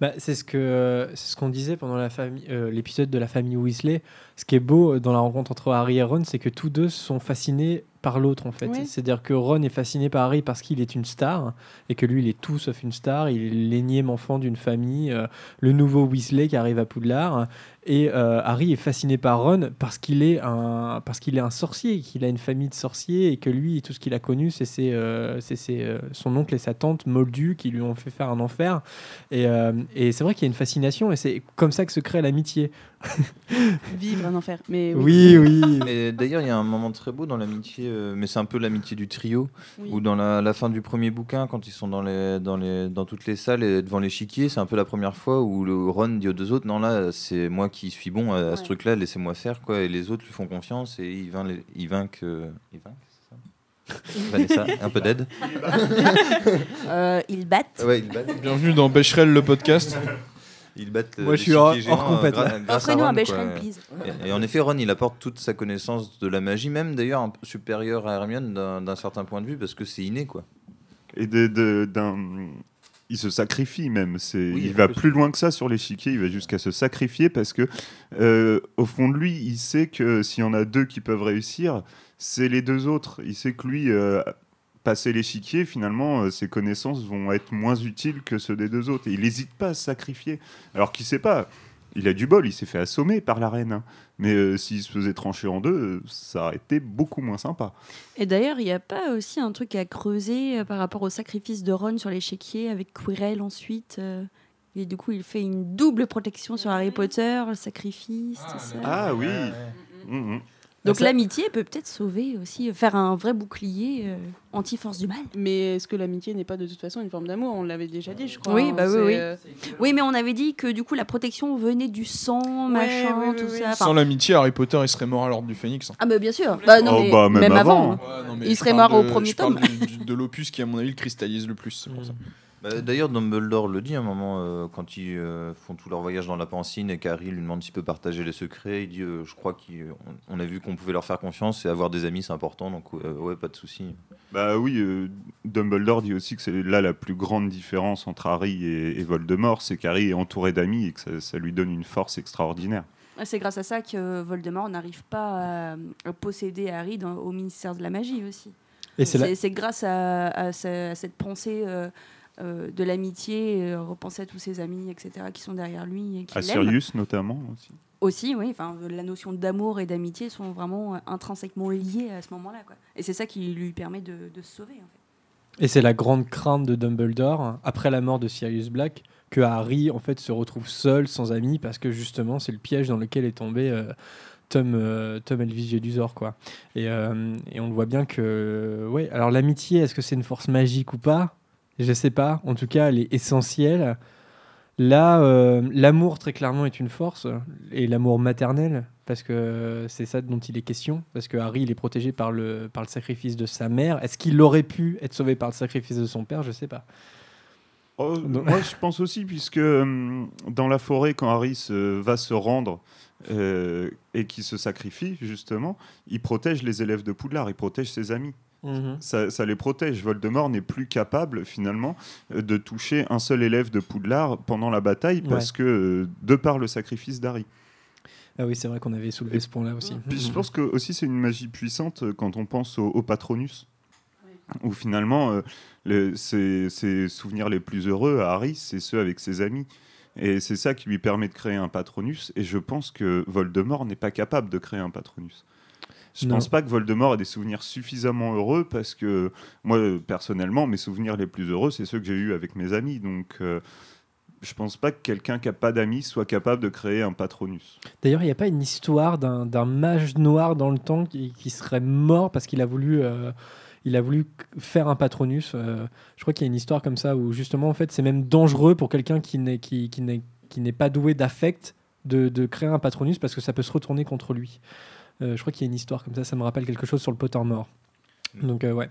Bah, c'est ce que c'est ce qu'on disait pendant l'épisode de la famille Weasley. Ce qui est beau dans la rencontre entre Harry et Ron, c'est que tous deux sont fascinés par l'autre en fait. C'est-à-dire que Ron est fasciné par Harry parce qu'il est une star et que lui il est tout sauf une star. Il est l'énième enfant d'une famille, euh, le nouveau Weasley qui arrive à Poudlard. Et euh, Harry est fasciné par Ron parce qu'il est un parce qu'il est un sorcier, qu'il a une famille de sorciers et que lui tout ce qu'il a connu c'est ses, euh, ses, euh, son oncle et sa tante moldus qui lui ont fait faire un enfer. Et, euh, et c'est vrai qu'il y a une fascination et c'est comme ça que se crée l'amitié. Vivre un enfer. Mais Oui, oui. Et d'ailleurs, il y a un moment très beau dans l'amitié, euh, mais c'est un peu l'amitié du trio, Oui. où dans la, la fin du premier bouquin, quand ils sont dans, les, dans, les, dans toutes les salles et devant l'échiquier, c'est un peu la première fois où le Ron dit aux deux autres Non, là, c'est moi qui suis bon à, à ce truc-là, laissez-moi faire, quoi. Et les autres lui font confiance et ils vainquent. les- Ils vainquent, euh, ils vainquent, Vanessa, un peu d'aide. Euh, ils battent. Ouais, ils battent. Bienvenue dans Becherel, le podcast. Ils battent. euh, Moi, je suis hors- hors compète, Offrez-nous un Becherel, please. Et, et en effet, Ron, il apporte toute sa connaissance de la magie, même d'ailleurs supérieure à Hermione d'un certain point de vue, parce que c'est inné, quoi. Et de- de- d'un. Il se sacrifie même. C'est, Oui, il va plus. plus loin que ça sur l'échiquier. Il va jusqu'à se sacrifier parce que, euh, au fond de lui, il sait que s'il y en a deux qui peuvent réussir, c'est les deux autres. Il sait que lui, euh, passer l'échiquier, finalement, euh, ses connaissances vont être moins utiles que ceux des deux autres. Et il n'hésite pas à se sacrifier. Alors qu'il sait pas. Il a du bol, il s'est fait assommer par la reine. Mais euh, s'il se faisait trancher en deux, euh, ça aurait été beaucoup moins sympa. Et d'ailleurs, il n'y a pas aussi un truc à creuser euh, par rapport au sacrifice de Ron sur l'échiquier avec Quirrell ensuite euh, Et du coup, il fait une double protection sur Harry Potter, le sacrifice, tout ça. Ah oui. Mhm. Donc ça- l'amitié peut peut-être sauver aussi, faire un vrai bouclier euh, anti-force du mal. Mais est-ce que l'amitié n'est pas de toute façon une forme d'amour? On l'avait déjà dit, je crois. Oui, hein, bah oui, oui. euh, Oui, mais on avait dit que du coup la protection venait du sang, machin, oui, oui, tout oui. ça. Enfin, Sans l'amitié, Harry Potter, il serait mort à l'ordre du Phénix. hein. Ah bah bien sûr. Bah non, Oh, mais bah, même même, avant. avant, hein. Ouais, non, mais Il serait parle mort au de- premier je parle tome. du- du- de l'opus qui, à mon avis, le cristallise le plus. C'est pour ça. Bah, D'ailleurs, Dumbledore le dit à un moment, euh, quand ils euh, font tout leur voyage dans la Pancine et qu'Harry lui demande s'il peut partager les secrets, il dit euh, Je crois qu'on on a vu qu'on pouvait leur faire confiance et avoir des amis, c'est important, donc euh, ouais, pas de souci. Bah oui, euh, Dumbledore dit aussi que c'est là la plus grande différence entre Harry et, et Voldemort, c'est qu'Harry est entouré d'amis et que ça, ça lui donne une force extraordinaire. Ah, C'est grâce à ça que Voldemort n'arrive pas à, à posséder Harry dans- au ministère de la magie aussi. Et c'est grâce à, à ce- à cette pensée euh, euh, de l'amitié, euh, repenser à tous ses amis, etc., qui sont derrière lui et qui À. Sirius notamment aussi. Aussi, oui. Enfin, la notion d'amour et d'amitié sont vraiment intrinsèquement liées à ce moment-là. quoi. Et c'est ça qui lui permet de, de se sauver. en fait. Et c'est la grande crainte de Dumbledore, après la mort de Sirius Black, que Harry en fait se retrouve seul, sans amis, parce que justement c'est le piège dans lequel est tombé euh, Tom, euh, Tom Elvis-Jedusor. Quoi. Et, euh, et on le voit bien que... Ouais, alors l'amitié, est-ce que c'est une force magique ou pas? Je sais pas. En tout cas, elle est essentielle. Là, euh, l'amour, très clairement, est une force, et l'amour maternel, parce que c'est ça dont il est question, parce que Harry, il est protégé par le, par le sacrifice de sa mère. Est-ce qu'il aurait pu être sauvé par le sacrifice de son père? Je sais pas. Oh, moi, je pense aussi, puisque hum, dans la forêt, quand Harry se- va se rendre euh, et qui se sacrifie, justement, il protège les élèves de Poudlard, il protège ses amis. Ça, ça les protège. Voldemort n'est plus capable, finalement, euh, de toucher un seul élève de Poudlard pendant la bataille, parce que, euh, de par le sacrifice d'Harry. Ah oui, c'est vrai qu'on avait soulevé ce point-là aussi. Puis je pense que aussi c'est une magie puissante euh, quand on pense au, au Patronus, où finalement euh, le- ses, ses souvenirs les plus heureux à Harry, c'est ceux avec ses amis. Et c'est ça qui lui permet de créer un Patronus. Et je pense que Voldemort n'est pas capable de créer un Patronus. Je Non. pense pas que Voldemort ait des souvenirs suffisamment heureux parce que moi, personnellement, mes souvenirs les plus heureux, c'est ceux que j'ai eus avec mes amis. Donc, euh, je pense pas que quelqu'un qui n'a pas d'amis soit capable de créer un Patronus. D'ailleurs, il n'y a pas une histoire d'un d'un mage noir dans le temps qui, qui serait mort parce qu'il a voulu, euh, il a voulu faire un patronus. euh, je crois qu'il y a une histoire comme ça où justement, en fait, c'est même dangereux pour quelqu'un qui n'est qui, qui n'est qui n'est pas doué d'affect de, de créer un patronus parce que ça peut se retourner contre lui. Euh, je crois qu'il y a une histoire comme ça. Ça me rappelle quelque chose sur le Pottermore. Donc euh, ouais.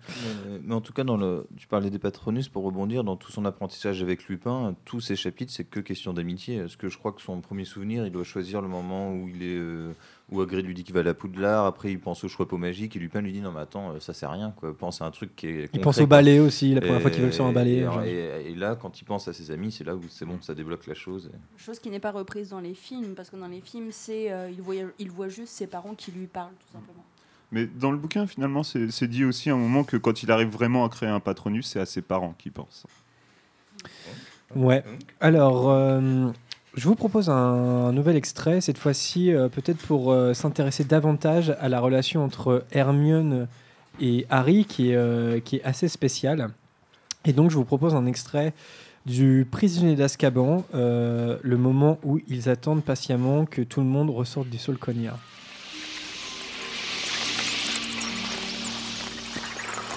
Mais, mais en tout cas, dans le, tu parlais des Patronus, pour rebondir, dans tout son apprentissage avec Lupin, tous ces chapitres, c'est que question d'amitié. Parce que je crois que son premier souvenir, il doit choisir le moment où il est, euh, où Hagrid lui dit qu'il va à la Poudlard, après il pense au chapeau magique, et Lupin lui dit non mais attends, euh, ça c'est rien, quoi. pense à un truc qui est Il pense au balai aussi, la première fois qu'il veut sur un balai. Et, genre. et- et là, quand il pense à ses amis, c'est là où c'est bon, ça débloque la chose. Chose qui n'est pas reprise dans les films, parce que dans les films, c'est euh, il, voit, il voit juste ses parents qui lui parlent, tout simplement. Mais dans le bouquin, finalement, c'est dit aussi à un moment que quand il arrive vraiment à créer un patronus, c'est à ses parents qui pensent. Ouais. Alors, euh, je vous propose un, nouvel extrait, cette fois-ci, euh, peut-être pour euh, s'intéresser davantage à la relation entre Hermione et Harry, qui est, qui est assez spéciale. Et donc, je vous propose un extrait du prisonnier d'Azkaban, le moment où ils attendent patiemment que tout le monde ressorte du Solconia.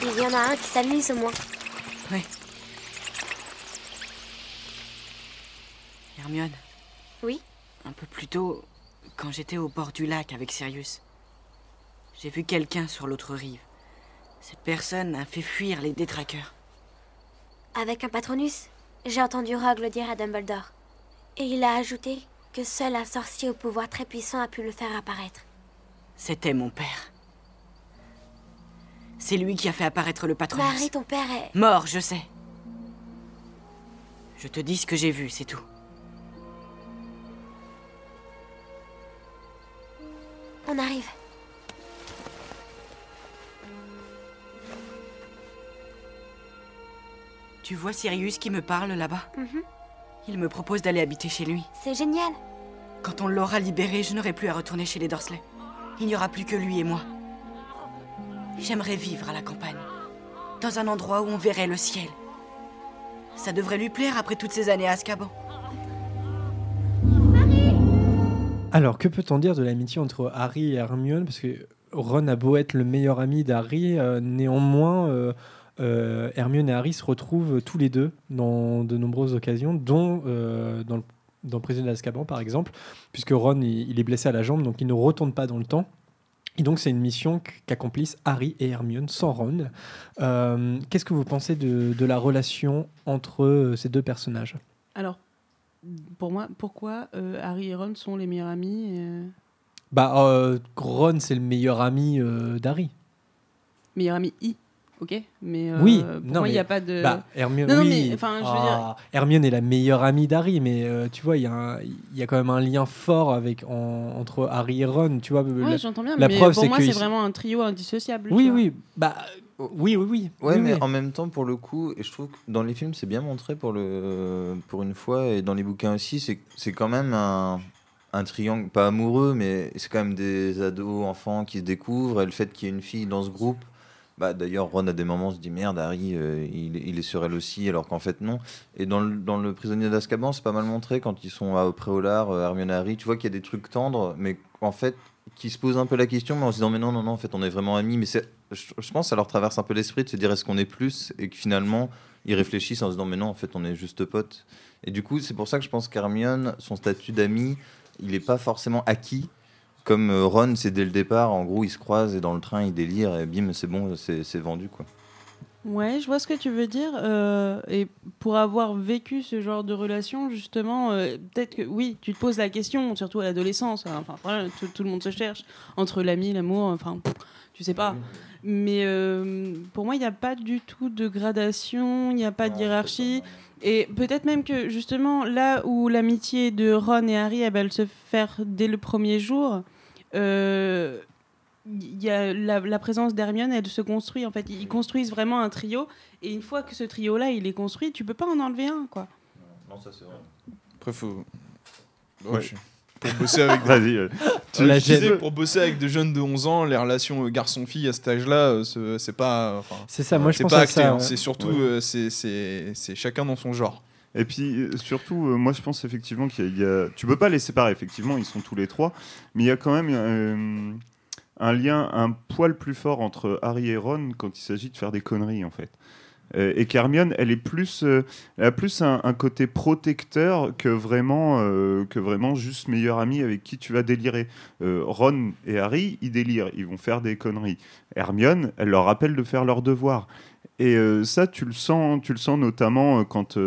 Il y en a un qui s'amuse au moins. Hermione. Oui Un peu plus tôt, quand j'étais au bord du lac avec Sirius, j'ai vu quelqu'un sur l'autre rive. Cette personne a fait fuir les détraqueurs. Avec un patronus, j'ai entendu Rogue le dire à Dumbledore. Et il a ajouté que seul un sorcier au pouvoir très puissant a pu le faire apparaître. C'était mon père. C'est lui qui a fait apparaître le patronus. Marie, ton père est... Mort, je sais. Je te dis ce que j'ai vu, c'est tout. On arrive. Tu vois Sirius qui me parle là-bas? Mhm. Il me propose d'aller habiter chez lui. C'est génial. Quand on l'aura libéré, je n'aurai plus à retourner chez les Dursley. Il n'y aura plus que lui et moi. J'aimerais vivre à la campagne, dans un endroit où on verrait le ciel. Ça devrait lui plaire après toutes ces années à Azkaban. Alors, que peut-on dire de l'amitié entre Harry et Hermione? Parce que Ron a beau être le meilleur ami d'Harry, euh, néanmoins, euh, euh, Hermione et Harry se retrouvent tous les deux dans de nombreuses occasions, dont dans, le, dans Prisonnier par exemple, puisque Ron il est blessé à la jambe, donc il ne retourne pas dans le temps. Et donc, c'est une mission qu'accomplissent Harry et Hermione sans Ron. Euh, Qu'est-ce que vous pensez de, de la relation entre euh, ces deux personnages? Alors, pour moi, pourquoi euh, Harry et Ron sont les meilleurs amis euh, Bah, Ron, c'est le meilleur ami d'Harry. Meilleurs amis I, ok Mais euh, oui, pour non, moi, il n'y a pas de. Bah, Hermione, Non, non, oui. mais, enfin, je veux Ah, Hermione est la meilleure amie d'Harry, mais euh, tu vois, il y, a y quand même un lien fort avec, en- entre Harry et Ron. Tu vois, Ouais, j'entends bien, la mais preuve, pour moi, c'est vraiment un trio indissociable. Oui, oui, bah, oui, oui, oui. Ouais, Oui, mais oui. en même temps, pour le coup, et je trouve que dans les films, c'est bien montré pour, le, pour une fois, et dans les bouquins aussi, c'est c'est quand même un, un triangle, pas amoureux, mais c'est quand même des ados, enfants qui se découvrent, et le fait qu'il y ait une fille dans ce groupe. Bah, D'ailleurs, Ron, à des moments, se dit merde, Harry, euh, il, il est sur elle aussi, alors qu'en fait, non. Et dans le, dans le prisonnier d'Azkaban, c'est pas mal montré quand ils sont à- au Préolard, euh, Hermione et Harry. Tu vois qu'il y a des trucs tendres, mais en fait, qui se posent un peu la question, mais en se disant, mais non, non, non, en fait, on est vraiment amis. Mais je, je pense que ça leur traverse un peu l'esprit de se dire, est-ce qu'on est plus Et que finalement, ils réfléchissent en se disant, mais non, en fait, on est juste potes. Et du coup, c'est pour ça que je pense qu'Hermione, son statut d'ami, il n'est pas forcément acquis. Comme euh, Ron, c'est dès le départ, en gros, ils se croisent et dans le train, ils délirent et bim, c'est bon, c'est c'est vendu, quoi. Ouais, je vois ce que tu veux dire. euh, et pour avoir vécu ce genre de relation, justement, euh, peut-être que oui, tu te poses la question, surtout à l'adolescence. hein, Enfin, voilà, tout, tout le monde se cherche entre l'ami, l'amour. Enfin, pff, tu sais pas. Mais euh, pour moi, il n'y a pas du tout de gradation, il n'y a pas de hiérarchie. Et peut-être même que justement, là où l'amitié de Ron et Harry, elle va se faire dès le premier jour, euh, il y a la, la présence d'Hermione, elle se construit. En fait, ils construisent vraiment un trio. Et une fois que ce trio-là, il est construit, tu peux pas en enlever un, quoi. Non, ça c'est vrai. Après, faut. Ouais. Pour bosser avec. Vas-y, euh, Tu tu la je disais, gênes. pour bosser avec des jeunes de 11 ans, les relations euh, garçon-fille à cet âge-là, euh, c'est- pas. C'est ça, moi, je pense pas acté, ça, hein, ouais. C'est surtout, Ouais. euh, c'est- c'est c'est chacun dans son genre. Et puis surtout, euh, moi je pense effectivement qu'il y, a- il y a. Tu peux pas les séparer, effectivement, ils sont tous les trois, mais il y a quand même euh, un lien un poil plus fort entre Harry et Ron quand il s'agit de faire des conneries en fait. Euh, et qu'Hermione, elle est plus, euh, a plus un, côté protecteur que vraiment, euh, que vraiment juste meilleur ami avec qui tu vas délirer. Ron et Harry, ils délirent, ils vont faire des conneries. Hermione, elle leur rappelle de faire leurs devoirs. Et ça, tu le sens, tu le sens notamment quand,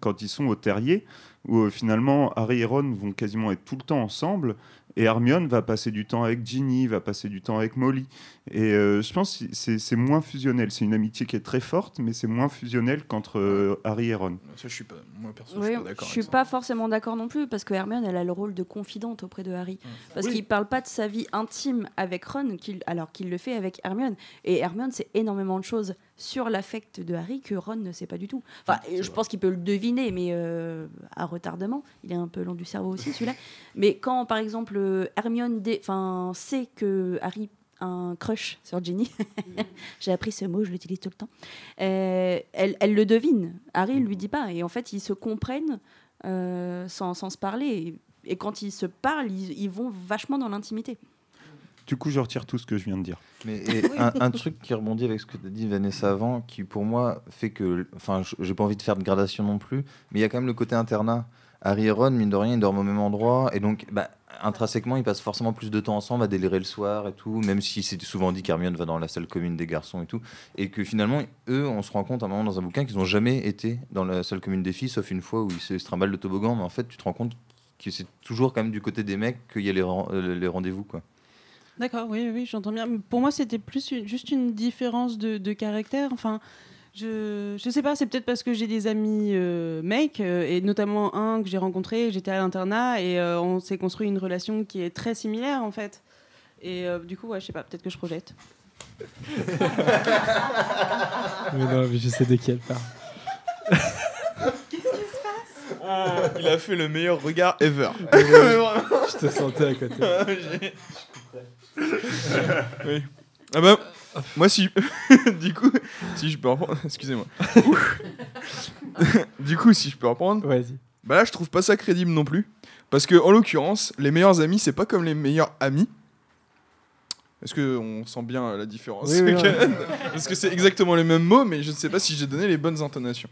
quand ils sont au terrier. où finalement Harry et Ron vont quasiment être tout le temps ensemble. Et Hermione va passer du temps avec Ginny, va passer du temps avec Molly. Et euh, je pense que c'est c'est moins fusionnel. C'est une amitié qui est très forte, mais c'est moins fusionnel qu'entre euh, Harry et Ron. Ça, je suis pas, moi perso, Oui, je suis pas je d'accord. suis avec pas forcément d'accord non plus parce que Hermione elle a le rôle de confidente auprès de Harry parce Oui. qu'il parle pas de sa vie intime avec Ron alors qu'il le fait avec Hermione et Hermione sait énormément de choses sur l'affect de Harry que Ron ne sait pas du tout. Enfin, je pense qu'il peut le deviner mais euh, à retardement, il est un peu long du cerveau aussi celui-là. mais quand par exemple Hermione dé- enfin sait que Harry a un crush sur Ginny. J'ai appris ce mot, je l'utilise tout le temps. Euh, elle, elle le devine. Harry ne lui dit pas. Et en fait, ils se comprennent euh, sans, sans se parler. Et, et quand ils se parlent, ils, ils vont vachement dans l'intimité. Du coup, je retire tout ce que je viens de dire. Mais et un, un truc qui rebondit avec ce que tu as dit Vanessa avant, qui pour moi fait que, enfin, j'ai pas envie de faire de gradation non plus, mais il y a quand même le côté internat. Harry et Ron, mine de rien, ils dorment au même endroit, et donc, bah, intrinsèquement, ils passent forcément plus de temps ensemble à délirer le soir et tout, même si c'est souvent dit qu'Hermione va dans la salle commune des garçons et tout, et que finalement, eux, on se rend compte à un moment dans un bouquin qu'ils n'ont jamais été dans la salle commune des filles, sauf une fois où ils se trimballent le toboggan, mais en fait, tu te rends compte que c'est toujours quand même du côté des mecs qu'il y a les, euh, rendez-vous, quoi. D'accord, oui, oui, j'entends bien. Pour moi, c'était plus juste une différence de, de caractère. Enfin, je, je sais pas, c'est peut-être parce que j'ai des amis euh, mecs, euh, et notamment un que j'ai rencontré, j'étais à l'internat, et euh, on s'est construit une relation qui est très similaire, en fait. Et euh, du coup, ouais, je sais pas, peut-être que je projette. Mais non, mais je sais de qui elle parle. Oh, il a fait le meilleur regard ever. Vraiment. je te sentais à côté. J'ai- oui. Ah bah, moi si. du coup, si je peux reprendre. Excusez-moi. Du coup, si je peux reprendre. Vas-y. Bah là, je trouve pas ça crédible non plus. Parce que, en l'occurrence, les meilleurs amis, c'est pas comme les meilleurs amis. Est-ce qu'on sent bien la différence? Oui, oui, Ok. oui. Parce que c'est exactement les mêmes mots, mais je ne sais pas si j'ai donné les bonnes intonations.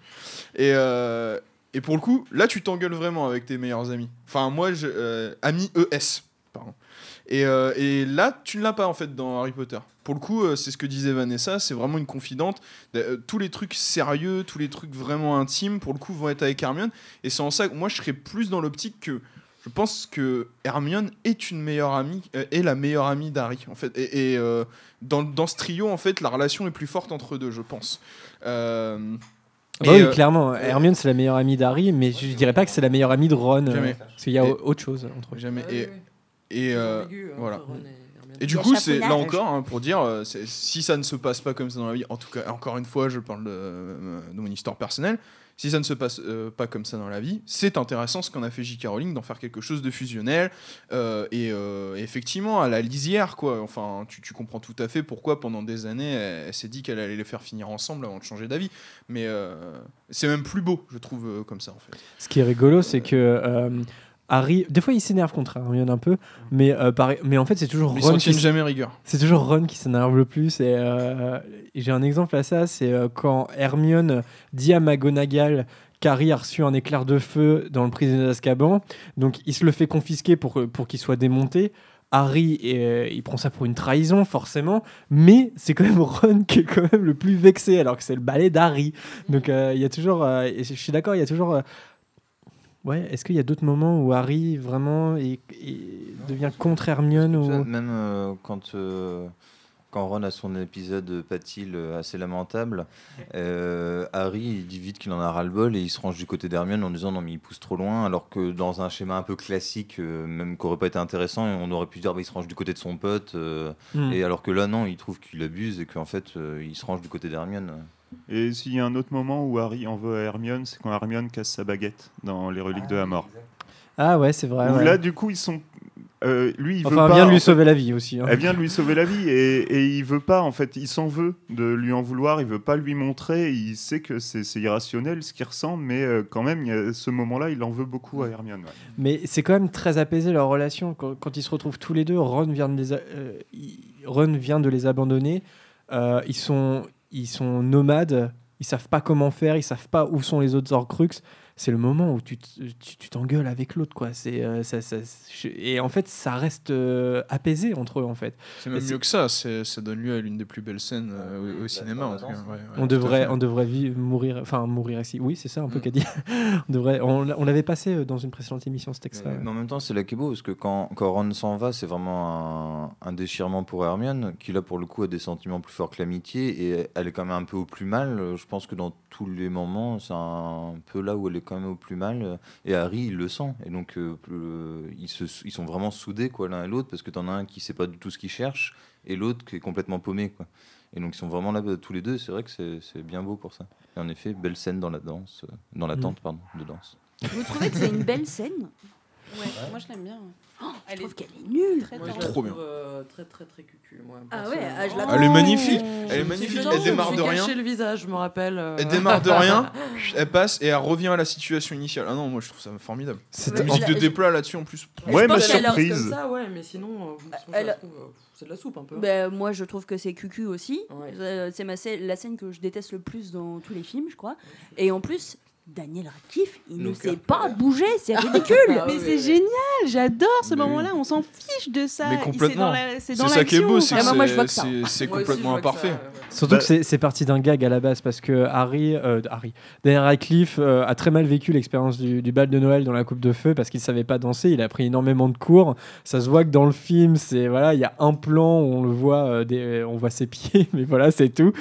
Et, euh, et pour le coup, là, tu t'engueules vraiment avec tes meilleurs amis. Enfin, moi, je, euh, ami ES, pardon. Et, euh, et là, tu ne l'as pas en fait dans Harry Potter. Pour le coup, euh, c'est ce que disait Vanessa, c'est vraiment une confidente. Euh, tous les trucs sérieux, tous les trucs vraiment intimes, pour le coup, vont être avec Hermione. Et c'est en ça que moi, je serais plus dans l'optique que je pense que Hermione est une meilleure amie, est la meilleure amie d'Harry en fait. Et, et, euh, dans, dans ce trio, en fait, la relation est plus forte entre eux deux, je pense. Bah oui, euh, clairement. Hermione, c'est la meilleure amie d'Harry, mais je dirais pas que c'est la meilleure amie de Ron. euh, Jamais. parce qu'il y a Et- autre chose entre eux. Jamais. Ah et. Et, euh, ambigu, hein, voilà. et du coup, c'est là encore hein, pour dire, euh, si ça ne se passe pas comme ça dans la vie, en tout cas, encore une fois, je parle de, euh, de mon histoire personnelle. Si ça ne se passe euh, pas comme ça dans la vie, c'est intéressant ce qu'on a fait J.K. Rowling d'en faire quelque chose de fusionnel euh, et euh, effectivement à la lisière quoi. Enfin, tu, tu comprends tout à fait pourquoi pendant des années elle, elle s'est dit qu'elle allait les faire finir ensemble avant de changer d'avis. Mais euh, c'est même plus beau, je trouve, euh, comme ça en fait. Ce qui est rigolo, c'est que euh, Harry, des fois, il s'énerve contre Hermione un peu, mais, euh, pareil- mais en fait, c'est toujours ils Ron s'en qui jamais rigueur. C'est toujours Ron qui s'énerve le plus. Et, euh, et j'ai un exemple à ça, c'est euh, quand Hermione dit à McGonagall qu'Harry a reçu un éclair de feu dans le prisonnier d'Azkaban. Donc il se le fait confisquer pour, pour qu'il soit démonté. Harry, euh, il prend ça pour une trahison, forcément, mais c'est quand même Ron qui est quand même le plus vexé, alors que c'est le balai d'Harry. Donc euh, il y a toujours, euh, et je suis d'accord, il y a toujours. Ouais, est-ce qu'il y a d'autres moments où Harry vraiment est- est- devient contre Hermione ou... Même euh, quand, euh, quand Ron a son épisode Patil euh, assez lamentable, euh, Harry il dit vite qu'il en a ras-le-bol et il se range du côté d'Hermione en disant non mais il pousse trop loin alors que dans un schéma un peu classique, même qui aurait pas été intéressant, on aurait pu dire bah, il se range du côté de son pote Hmm. et alors que là non il trouve qu'il abuse et qu'en fait il se range du côté d'Hermione. Et s'il y a un autre moment où Harry en veut à Hermione, c'est quand Hermione casse sa baguette dans Les Reliques de la Mort. Ah ouais, c'est vrai. Où ouais. là, du coup, ils sont. euh, lui, il Enfin, veut elle pas, vient de lui fait. sauver la vie aussi. hein. Elle vient de lui sauver la vie et, et il veut pas, en fait, il s'en veut de lui en vouloir, il veut pas lui montrer, il sait que c'est irrationnel ce qu'il ressent, mais euh, quand même, y a ce moment-là, il en veut beaucoup à Hermione. ouais. Mais c'est quand même très apaisé leur relation. Quand, quand ils se retrouvent tous les deux, Ron vient de les, a- euh, il- Ron vient de les abandonner. Euh, ils, sont, ils sont nomades, ils savent pas comment faire, ils savent pas où sont les autres Horcruxes. C'est le moment où tu t- tu tu t'engueules avec l'autre, quoi. C'est euh, ça, ça- je- et en fait, ça reste euh, apaisé entre eux, en fait. C'est même mieux que ça, c'est- ça donne lieu à l'une des plus belles scènes euh, au, au cinéma. en tout cas. Ouais, ouais, on devrait, on devrait vivre, mourir, enfin mourir ici. Oui, c'est ça un peu Mm. qu'a dit. on devrait, on, l'a- on l'avait passé dans une précédente émission ce texte-là. Mais, mais en même temps, c'est est beau, parce que quand, quand Ron s'en va, c'est vraiment un, un déchirement pour Hermione, qui là, pour le coup, a des sentiments plus forts que l'amitié, et elle est quand même un peu au plus mal. Je pense que dans tous les moments, c'est un peu là où elle est quand même au plus mal. Et Harry, il le sent. Et donc, euh, euh, ils, se, ils sont vraiment soudés, quoi, l'un et l'autre, parce que t'en as un qui sait pas du tout ce qu'il cherche, et l'autre qui est complètement paumé, quoi. Et donc, ils sont vraiment là euh, tous les deux. C'est vrai que c'est c'est bien beau pour ça. Et en effet, belle scène dans la danse, euh, dans la Mm. tente, pardon, de danse. Vous trouvez que c'est une belle scène? Ouais, moi je l'aime bien. Je trouve qu'elle est nulle. Très Moi, je la Trop trouve, bien. euh, très très très cucu. Moi, Ah ouais, ah, je la Elle est magnifique. Je Elle est magnifique. Elle démarre de rien. le visage, je me rappelle. euh, Elle démarre de rien, elle passe et elle revient à la situation initiale. Ah non, moi je trouve ça formidable. C'est- La musique de déploie là-dessus en plus. Ouais, ma surprise. Comme ça, ouais, mais sinon, euh, Elle- euh, c'est de la soupe un peu. Ben, moi, je trouve que c'est cucu aussi. Ouais. Euh, c'est la scène que je déteste le plus dans tous les films, je crois. Et en plus, Daniel Radcliffe, il Nos ne sait pas bouger, c'est ridicule. Ah mais c'est génial, j'adore ce moment-là, on s'en fiche de ça. Mais complètement. C'est ça qui est beau, c'est Ah, c'est- aussi, complètement imparfait. ça, ouais, ouais. Surtout Bah- que c'est c'est parti d'un gag à la base parce que Harry, euh, Harry Daniel Radcliffe euh, a très mal vécu l'expérience du, du bal de Noël dans la coupe de feu parce qu'il savait pas danser. Il a pris énormément de cours. Ça se voit que dans le film, c'est voilà, il y a un plan où on le voit, euh, des- on voit ses pieds, mais voilà, c'est tout.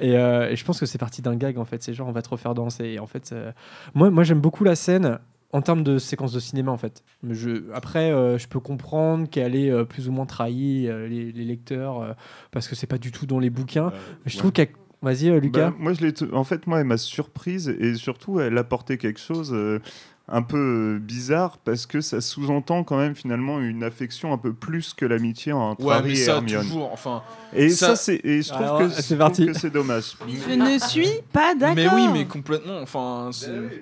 Et, euh, et je pense que c'est parti d'un gag en fait. C'est genre on va te refaire danser. Et en fait, euh, moi, moi j'aime beaucoup la scène. En termes de séquence de cinéma, en fait. Je, après, euh, je peux comprendre qu'elle ait euh, plus ou moins trahi euh, les, les lecteurs parce que c'est pas du tout dans les bouquins. Mais je trouve qu'elle. Vas-y, Lucas. Bah, moi, je en fait, moi, elle m'a surprise et surtout, elle apportait quelque chose un peu euh, bizarre parce que ça sous-entend quand même finalement une affection un peu plus que l'amitié entre Ouais, Harry mais et ça, Hermione. toujours. Enfin, Et ça- ça, c'est et je trouve Alors, que c'est dommage. Je ne suis pas d'accord. mais oui, mais complètement. Enfin, c'est- Je-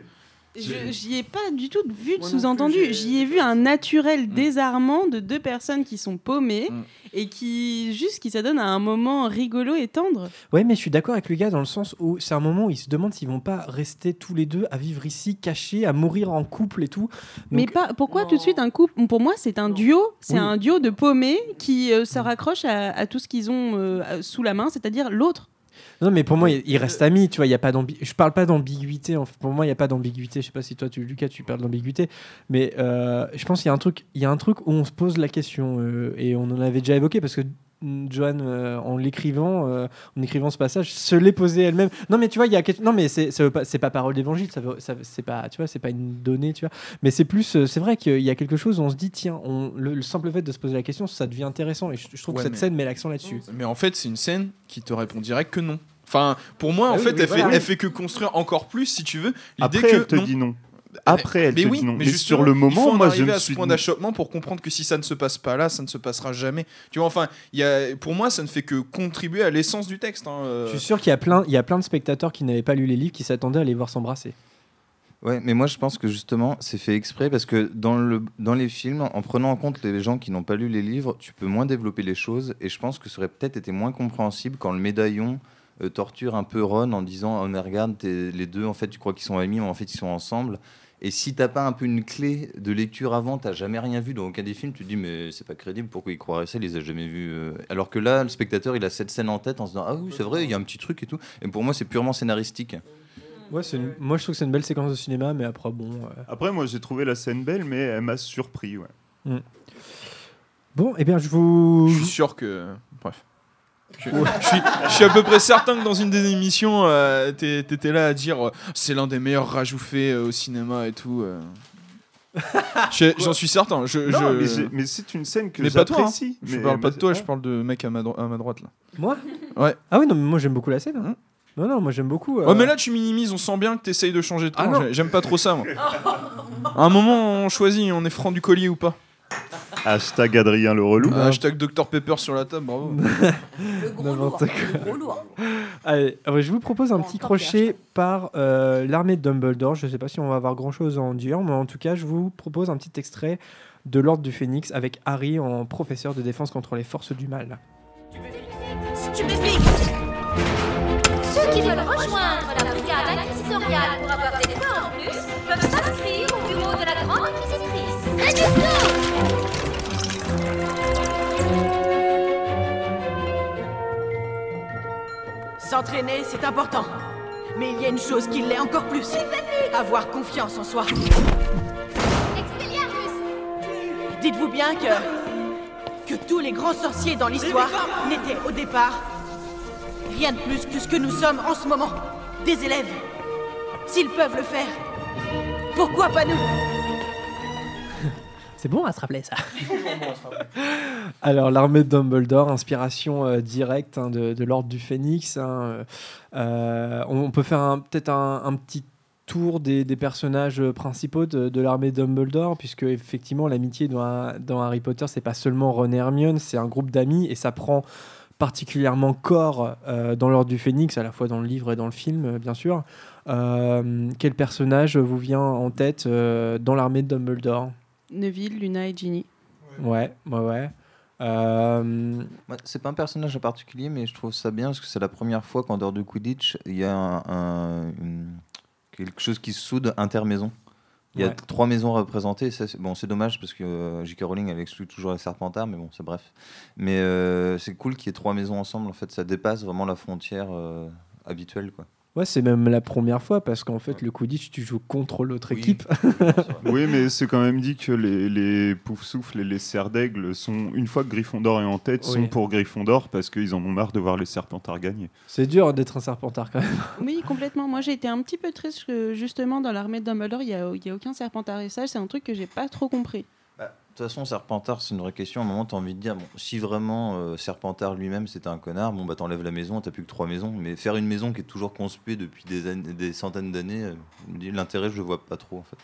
J'y ai pas du tout vu de sous-entendu. J'y ai vu un naturel désarmant de deux personnes qui sont paumées Mm. et qui juste qui s'adonnent à un moment rigolo et tendre. Ouais, mais je suis d'accord avec Lucas dans le sens où c'est un moment où ils se demandent s'ils vont pas rester tous les deux à vivre ici, cachés, à mourir en couple et tout. Mais pas, pourquoi Non. tout de suite un couple? Pour moi, c'est un Non. duo. C'est Oui. un duo de paumés qui euh, se raccrochent à, à tout ce qu'ils ont euh, sous la main, c'est-à-dire l'autre. Non, mais pour moi, ils ils restent amis, tu vois. Il y a pas Je parle pas d'ambiguïté. En fait. Pour moi, il y a pas d'ambiguïté. Je sais pas si toi, tu, Lucas, tu parles d'ambiguïté, mais euh, je pense qu'il y a un truc. Il y a un truc où on se pose la question euh, et on en avait déjà évoqué parce que mm, Joanne, euh, en l'écrivant, euh, en écrivant ce passage, se l'est posé elle-même. Non, mais tu vois, il y a quelque- non, mais c'est pas- parole d'évangile. Ça, ça c'est pas, tu vois, c'est pas une donnée, tu vois. Mais c'est plus, euh, c'est vrai qu'il y a quelque chose où on se dit, tiens, on, le, le simple fait de se poser la question, ça devient intéressant. Et je, je trouve Ouais, que cette mais- scène met l'accent là-dessus. Mais en fait, c'est une scène qui te répond direct que non. Enfin, pour moi, en Ah oui, fait, oui, elle, voilà. fait, elle fait que construire encore plus, si tu veux, l'idée Après, que elle te non. dit non. Après, elle mais te oui, dit non. mais Mais justement, sur le il faut moment, en moi, je arriver me à ce suis point d'achoppement pour comprendre que si ça ne se passe pas là, ça ne se passera jamais. Tu vois, enfin, il y a, pour moi, ça ne fait que contribuer à l'essence du texte. hein, euh. Je suis sûr qu'il y a plein, il y a plein de spectateurs qui n'avaient pas lu les livres qui s'attendaient à les voir s'embrasser. Ouais, mais moi je pense que justement c'est fait exprès parce que dans, le, dans les films, en prenant en compte les gens qui n'ont pas lu les livres, tu peux moins développer les choses et je pense que ça aurait peut-être été moins compréhensible quand le médaillon euh, torture un peu Ron en disant oh, mais regarde les deux en fait tu crois qu'ils sont amis mais en fait ils sont ensemble et si t'as pas un peu une clé de lecture avant, t'as jamais rien vu dans aucun des films, tu te dis mais c'est pas crédible, pourquoi il croirait ça, il les a jamais vus. euh. Alors que là, le spectateur, il a cette scène en tête en se disant ah oui c'est vrai, il y a un petit truc et tout. Et pour moi c'est purement scénaristique. Ouais, c'est une- moi je trouve que c'est une belle séquence de cinéma, mais après bon. euh, Après, moi, j'ai trouvé la scène belle, mais elle m'a surpris. Ouais. Bon, eh bien je vous. Je suis sûr que. Bref. Je, je suis, je suis à peu près certain que dans une des émissions, euh, t'étais là à dire euh, c'est l'un des meilleurs rajouts faits euh, au cinéma et tout. euh. Je- J'en suis certain. Je, Non, je- mais, c'est une scène que Mais pas toi. hein. Je mais- parle pas de toi, ouais. je parle de mec à ma, dro- à ma droite là. Moi? Ouais. Ah oui, non, mais moi j'aime beaucoup la scène. hein. Hein non, non, moi j'aime beaucoup. euh, Ouais, mais là tu minimises, on sent bien que t'essayes de changer de Ah J'aime pas trop ça, moi. À un moment, on choisit, on est franc du collier ou pas. Hashtag Adrien le relou. Ah, hashtag Dr Pepper sur la table, bravo. le gros lourd. Le gros lourd. Allez, alors, je vous propose un petit crochet par euh, l'armée de Dumbledore. Je ne sais pas si on va avoir grand-chose à en dire, mais en tout cas, je vous propose un petit extrait de l'Ordre du Phénix avec Harry en professeur de défense contre les forces du mal. Ceux qui veulent rejoindre la brigade inquisitoriale pour avoir des points en plus peuvent s'inscrire au bureau de la grande inquisitrice. S'entraîner, c'est important. Mais il y a une chose qui l'est encore plus. Avoir confiance en soi. Dites-vous bien que... que tous les grands sorciers dans l'histoire n'étaient au départ rien de plus que ce que nous sommes en ce moment. Des élèves. S'ils peuvent le faire, pourquoi pas nous? C'est bon à se rappeler ça. Alors, l'armée de Dumbledore, inspiration euh, directe hein, de, de l'ordre du Phénix. hein, euh, on peut faire peut-être un, un petit tour des, des personnages principaux de, de l'armée de Dumbledore, puisque effectivement, l'amitié dans, dans Harry Potter, c'est pas seulement Ron et Hermione, c'est un groupe d'amis et ça prend particulièrement corps euh, dans l'ordre du Phénix, à la fois dans le livre et dans le film, euh, bien sûr. Euh, quel personnage vous vient en tête euh, dans l'armée de Dumbledore? Neville, Luna et Ginny. Ouais, ouais, ouais. Euh, Ouais, c'est pas un personnage en particulier, mais je trouve ça bien parce que c'est la première fois qu'en dehors de Quidditch, il y a un, un- une- quelque chose qui se soude intermaison. Il y a Ouais. trois maisons représentées. ça, c'est- bon, c'est dommage parce que euh, J.K. Rowling elle exclut toujours les Serpentards, mais bon, c'est bref. Mais euh, c'est cool qu'il y ait trois maisons ensemble. En fait, ça dépasse vraiment la frontière euh, habituelle, quoi. Ouais, c'est même la première fois parce qu'en fait, le Quidditch, tu joues contre l'autre Oui. équipe. Oui, mais c'est quand même dit que les, les Poufsouffles et les Serres d'Aigle sont, une fois que Gryffondor est en tête, sont Oui. pour Gryffondor parce qu'ils en ont marre de voir les Serpentards gagner. C'est dur d'être un serpentard quand même. Oui, complètement. Moi, j'ai été un petit peu triste que justement dans l'armée de Dumbledore, il n'y a, il y a aucun serpentard et ça, c'est un truc que j'ai pas trop compris. De toute façon, Serpentard, c'est une vraie question. À un moment, tu as envie de dire bon, si vraiment euh, Serpentard lui-même c'était un connard, bon, bah t'enlèves la maison, t'as plus que trois maisons. Mais faire une maison qui est toujours conspuée depuis des, années- des centaines d'années, euh, l'intérêt, je le vois pas trop en fait.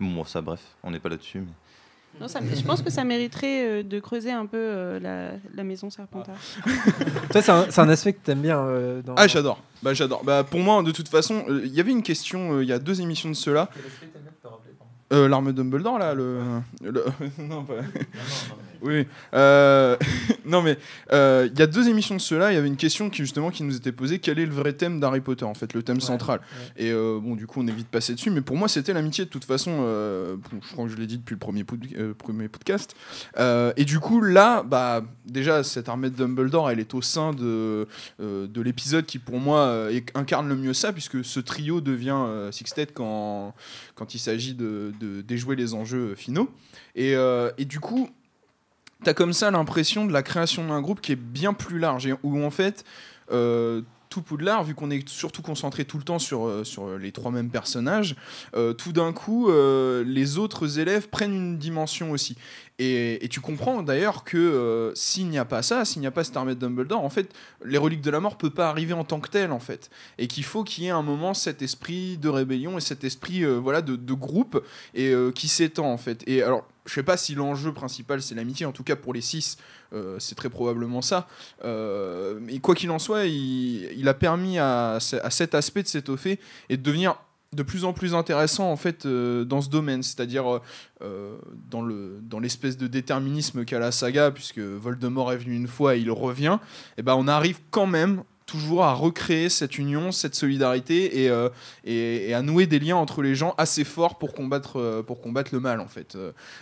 Bon, ça, bref, on n'est pas là-dessus. mais- Non, ça- je pense que ça mériterait euh, de creuser un peu euh, la, la maison serpentard. Toi, c'est un, aspect que t'aimes bien. euh, dans... Ah, j'adore. Bah, j'adore. Bah, pour moi, de toute façon, euh, il y avait une question euh, il y a deux émissions de cela. Euh, L'arme Dumbledore, là, le. le- non, pas. Oui. euh, non, mais euh, il y a deux émissions de cela, il y avait une question qui, justement, qui nous était posée quel est le vrai thème d'Harry Potter, en fait, le thème central Et euh, bon, du coup, on évite de passer dessus, mais pour moi, c'était l'amitié, de toute façon. bon, je crois que je l'ai dit depuis le premier, pod- premier podcast. Et du coup, là, bah, déjà, cette armée de Dumbledore, elle est au sein de, de l'épisode qui, pour moi, incarne le mieux ça, puisque ce trio devient Sixtet quand, quand il s'agit de, de déjouer les enjeux finaux. Et, et du coup, t'as comme ça l'impression de la création d'un groupe qui est bien plus large, et où en fait, euh, tout Poudlard, vu qu'on est surtout concentré tout le temps sur, euh, les trois mêmes personnages, euh, tout d'un coup, les autres élèves prennent une dimension aussi. Et, tu comprends d'ailleurs que euh, s'il n'y a pas ça, s'il n'y a pas cette armée de Dumbledore, en fait, les reliques de la mort peut pas arriver en tant que tel, en fait. Et qu'il faut qu'il y ait un moment cet esprit de rébellion et cet esprit euh, voilà, de, groupe et euh, qui s'étend, en fait. Et alors, je sais pas si l'enjeu principal c'est l'amitié, en tout cas pour les six, c'est très probablement ça. Mais quoi qu'il en soit, il, a permis à, à cet aspect de s'étoffer et de devenir de plus en plus intéressant en fait euh, dans ce domaine, c'est-à-dire euh, euh, dans le dans l'espèce de déterminisme qu'a la saga, puisque Voldemort est venu une fois et il revient, et ben on arrive quand même toujours à recréer cette union, cette solidarité et, et, à nouer des liens entre les gens assez forts pour combattre, pour combattre le mal en fait.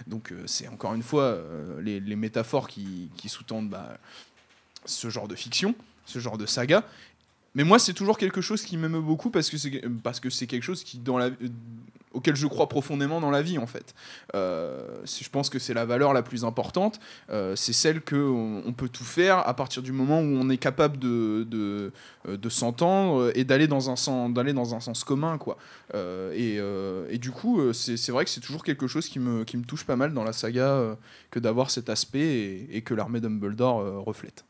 Donc c'est encore une fois les, métaphores qui, qui sous-tendent bah, ce genre de fiction, ce genre de saga. Mais moi, c'est toujours quelque chose qui m'aime beaucoup parce que c'est parce que c'est quelque chose qui dans la auquel je crois profondément dans la vie en fait. Euh, je pense que c'est la valeur la plus importante. Euh, c'est celle que on, peut tout faire à partir du moment où on est capable de de, euh, s'entendre et d'aller dans un sens d'aller dans un sens commun quoi. Et, et du coup, c'est vrai que c'est toujours quelque chose qui me qui me touche pas mal dans la saga que d'avoir cet aspect et, et que l'armée Dumbledore reflète.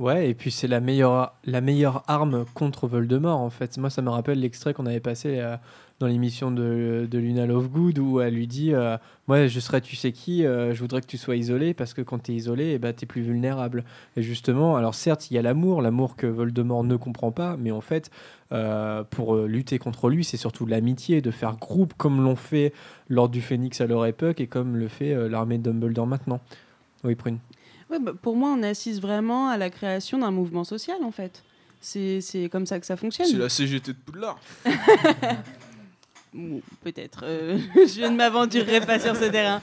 Ouais, et puis c'est la meilleure, la meilleure arme contre Voldemort, en fait. Moi, ça me rappelle l'extrait qu'on avait passé euh, dans l'émission de, de Luna Lovegood, où elle lui dit euh, Moi, je serais tu sais qui, euh, je voudrais que tu sois isolé, parce que quand tu es isolé, eh ben, plus vulnérable. Et justement, alors certes, il y a l'amour, l'amour que Voldemort ne comprend pas, mais en fait, euh, pour lutter contre lui, c'est surtout l'amitié, de faire groupe, comme l'ont fait lors du Phénix à leur époque, et comme le fait l'armée de Dumbledore maintenant. Oui, Prune. Ouais, bah, pour moi, on assiste vraiment à la création d'un mouvement social, en fait. C'est c'est comme ça que ça fonctionne. C'est la CGT de Poudlard. Bon, Peut-être. euh, je ne m'aventurerai pas sur ce terrain.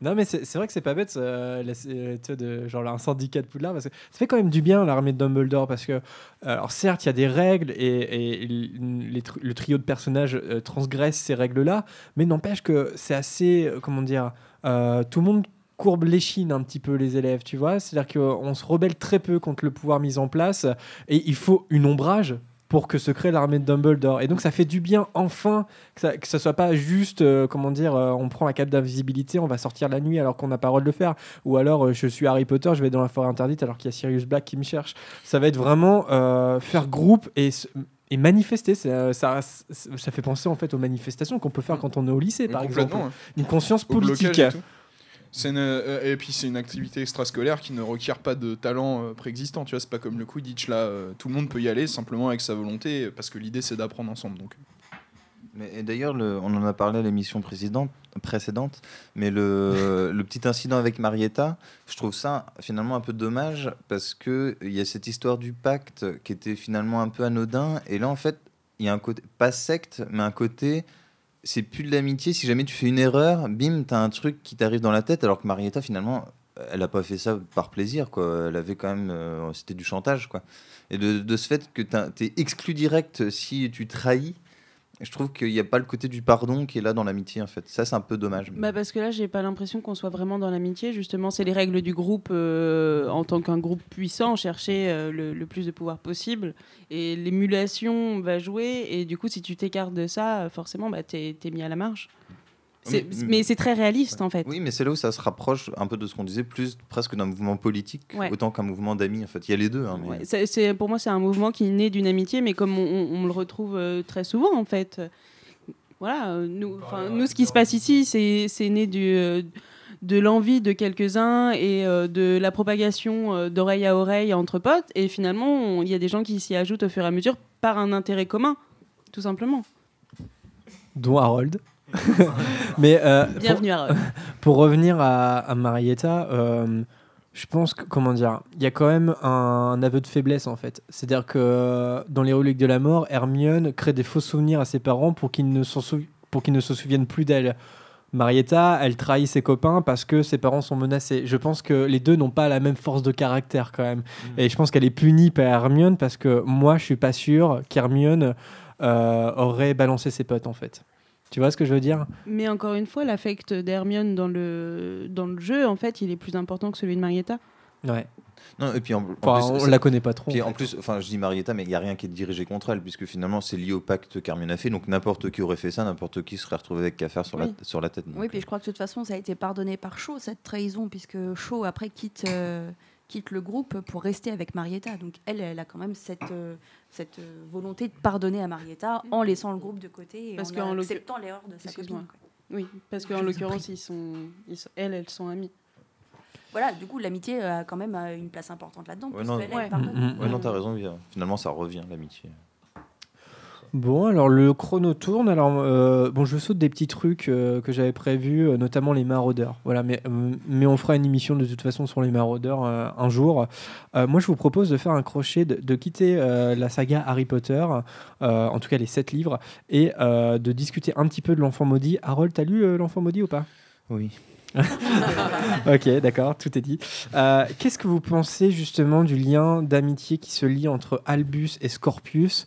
Non, mais c'est c'est vrai que c'est pas bête, euh, la- euh, de, genre un syndicat de Poudlard, parce que ça fait quand même du bien l'armée de Dumbledore, parce que, euh, alors certes, il y a des règles et, et les tr- le trio de personnages euh, transgresse ces règles-là, mais n'empêche que c'est assez, comment dire, euh, tout le monde courbe l'échine un petit peu les élèves, tu vois, c'est-à-dire qu'on se rebelle très peu contre le pouvoir mis en place, et il faut une ombrage pour que se crée l'armée de Dumbledore. Et donc ça fait du bien enfin que ça, que ça soit pas juste, euh, comment dire, euh, on prend la cape d'invisibilité, on va sortir la nuit alors qu'on n'a pas le droit de le faire. Ou alors euh, je suis Harry Potter, je vais dans la forêt interdite alors qu'il y a Sirius Black qui me cherche. Ça va être vraiment faire groupe et, et manifester. Ça, ça fait penser en fait aux manifestations qu'on peut faire quand on est au lycée, par exemple. ouais. Une conscience politique. Une, euh, et puis c'est une activité extrascolaire qui ne requiert pas de talent euh, préexistant. Tu vois, c'est pas comme le Quidditch là. euh, tout le monde peut y aller simplement avec sa volonté, parce que l'idée c'est d'apprendre ensemble. Donc. Mais, et d'ailleurs, le- on en a parlé à l'émission précédente, précédente, mais le, le petit incident avec Marietta, je trouve ça finalement un peu dommage parce que il y a cette histoire du pacte qui était finalement un peu anodin, et là en fait, il y a un côté pas secte, mais un côté c'est plus de l'amitié. Si jamais tu fais une erreur, bim, t'as un truc qui t'arrive dans la tête, alors que Marietta finalement, elle a pas fait ça par plaisir, quoi. Elle avait quand même, euh, c'était du chantage, quoi. Et de, de ce fait que t'es exclu direct si tu trahis. Je trouve qu'il n'y a pas le côté du pardon qui est là dans l'amitié en fait. Ça c'est un peu dommage. Bah parce que là, j'ai pas l'impression qu'on soit vraiment dans l'amitié. Justement, c'est les règles du groupe euh, en tant qu'un groupe puissant, chercher euh, le, plus de pouvoir possible. Et l'émulation va jouer. Et du coup, si tu t'écartes de ça, forcément, bah, t'es es mis à la marge. Oui, mais c'est très réaliste en fait. Oui, mais c'est là où ça se rapproche un peu de ce qu'on disait, plus presque d'un mouvement politique, Ouais. autant qu'un mouvement d'amis. En fait, il y a les deux. hein, mais- Ouais, c'est- c'est- pour moi, c'est un mouvement qui naît d'une amitié, mais comme on, on- on le retrouve euh, très souvent, en fait. Voilà, euh, nous, enfin, nous ce qui se passe ici, c'est c'est né du, euh, de l'envie de quelques-uns et euh, de la propagation euh, d'oreille à oreille entre potes. Et finalement, il y a des gens qui s'y ajoutent au fur et à mesure par un intérêt commun, tout simplement. dont Harold. Mais euh, Bienvenue, pour, Harold. pour revenir à, à Marietta, euh, je pense que comment dire, il y a quand même un, aveu de faiblesse en fait. C'est-à-dire que dans les reliques de la mort, Hermione crée des faux souvenirs à ses parents pour qu'ils ne s'en souvi- pour qu'ils ne se souviennent plus d'elle. Marietta, elle trahit ses copains parce que ses parents sont menacés. Je pense que les deux n'ont pas la même force de caractère quand même. Et je pense qu'elle est punie par Hermione parce que moi, je suis pas sûr qu'Hermione euh, aurait balancé ses potes en fait. Tu vois ce que je veux dire? Mais encore une fois, l'affect d'Hermione dans le, dans le jeu, en fait, il est plus important que celui de Marietta. Ouais. Non, et puis en, en Enfin, plus, on la connaît pas trop, puis en plus, enfin, je dis Marietta, mais il y a rien qui est dirigé contre elle, puisque finalement c'est lié au pacte qu'Hermione a fait. Donc n'importe qui aurait fait ça, n'importe qui serait retrouvé avec qu'à faire sur, Oui. la, sur la tête. donc, Oui, puis je crois que de toute façon, ça a été pardonné par Shaw, cette trahison, puisque Shaw, après, quitte, euh, quitte le groupe pour rester avec Marietta. Donc, elle, elle a quand même cette, euh, cette euh, volonté de pardonner à Marietta en laissant le groupe de côté et Parce en acceptant l'erreur de sa copine. quoi. Oui, parce qu'en l'occurrence, ils sont, ils sont- elles, elles sont amies. Voilà, du coup, l'amitié a quand même euh, une place importante là-dedans. Ouais, non, Ouais. Ouais, non, t'as raison, Via. Finalement, ça revient, l'amitié. Bon, alors le chrono tourne. Alors, euh, bon, je saute des petits trucs euh, que j'avais prévus, euh, notamment les maraudeurs. Voilà, mais, mais on fera une émission de toute façon sur les maraudeurs un jour. Moi, je vous propose de faire un crochet, de, de quitter la saga Harry Potter, en tout cas les sept livres, et de discuter un petit peu de l'enfant maudit. Harold, t'as lu l'enfant maudit ou pas? Oui. ok, d'accord, tout est dit. Euh, Qu'est-ce que vous pensez justement du lien d'amitié qui se lie entre Albus et Scorpius,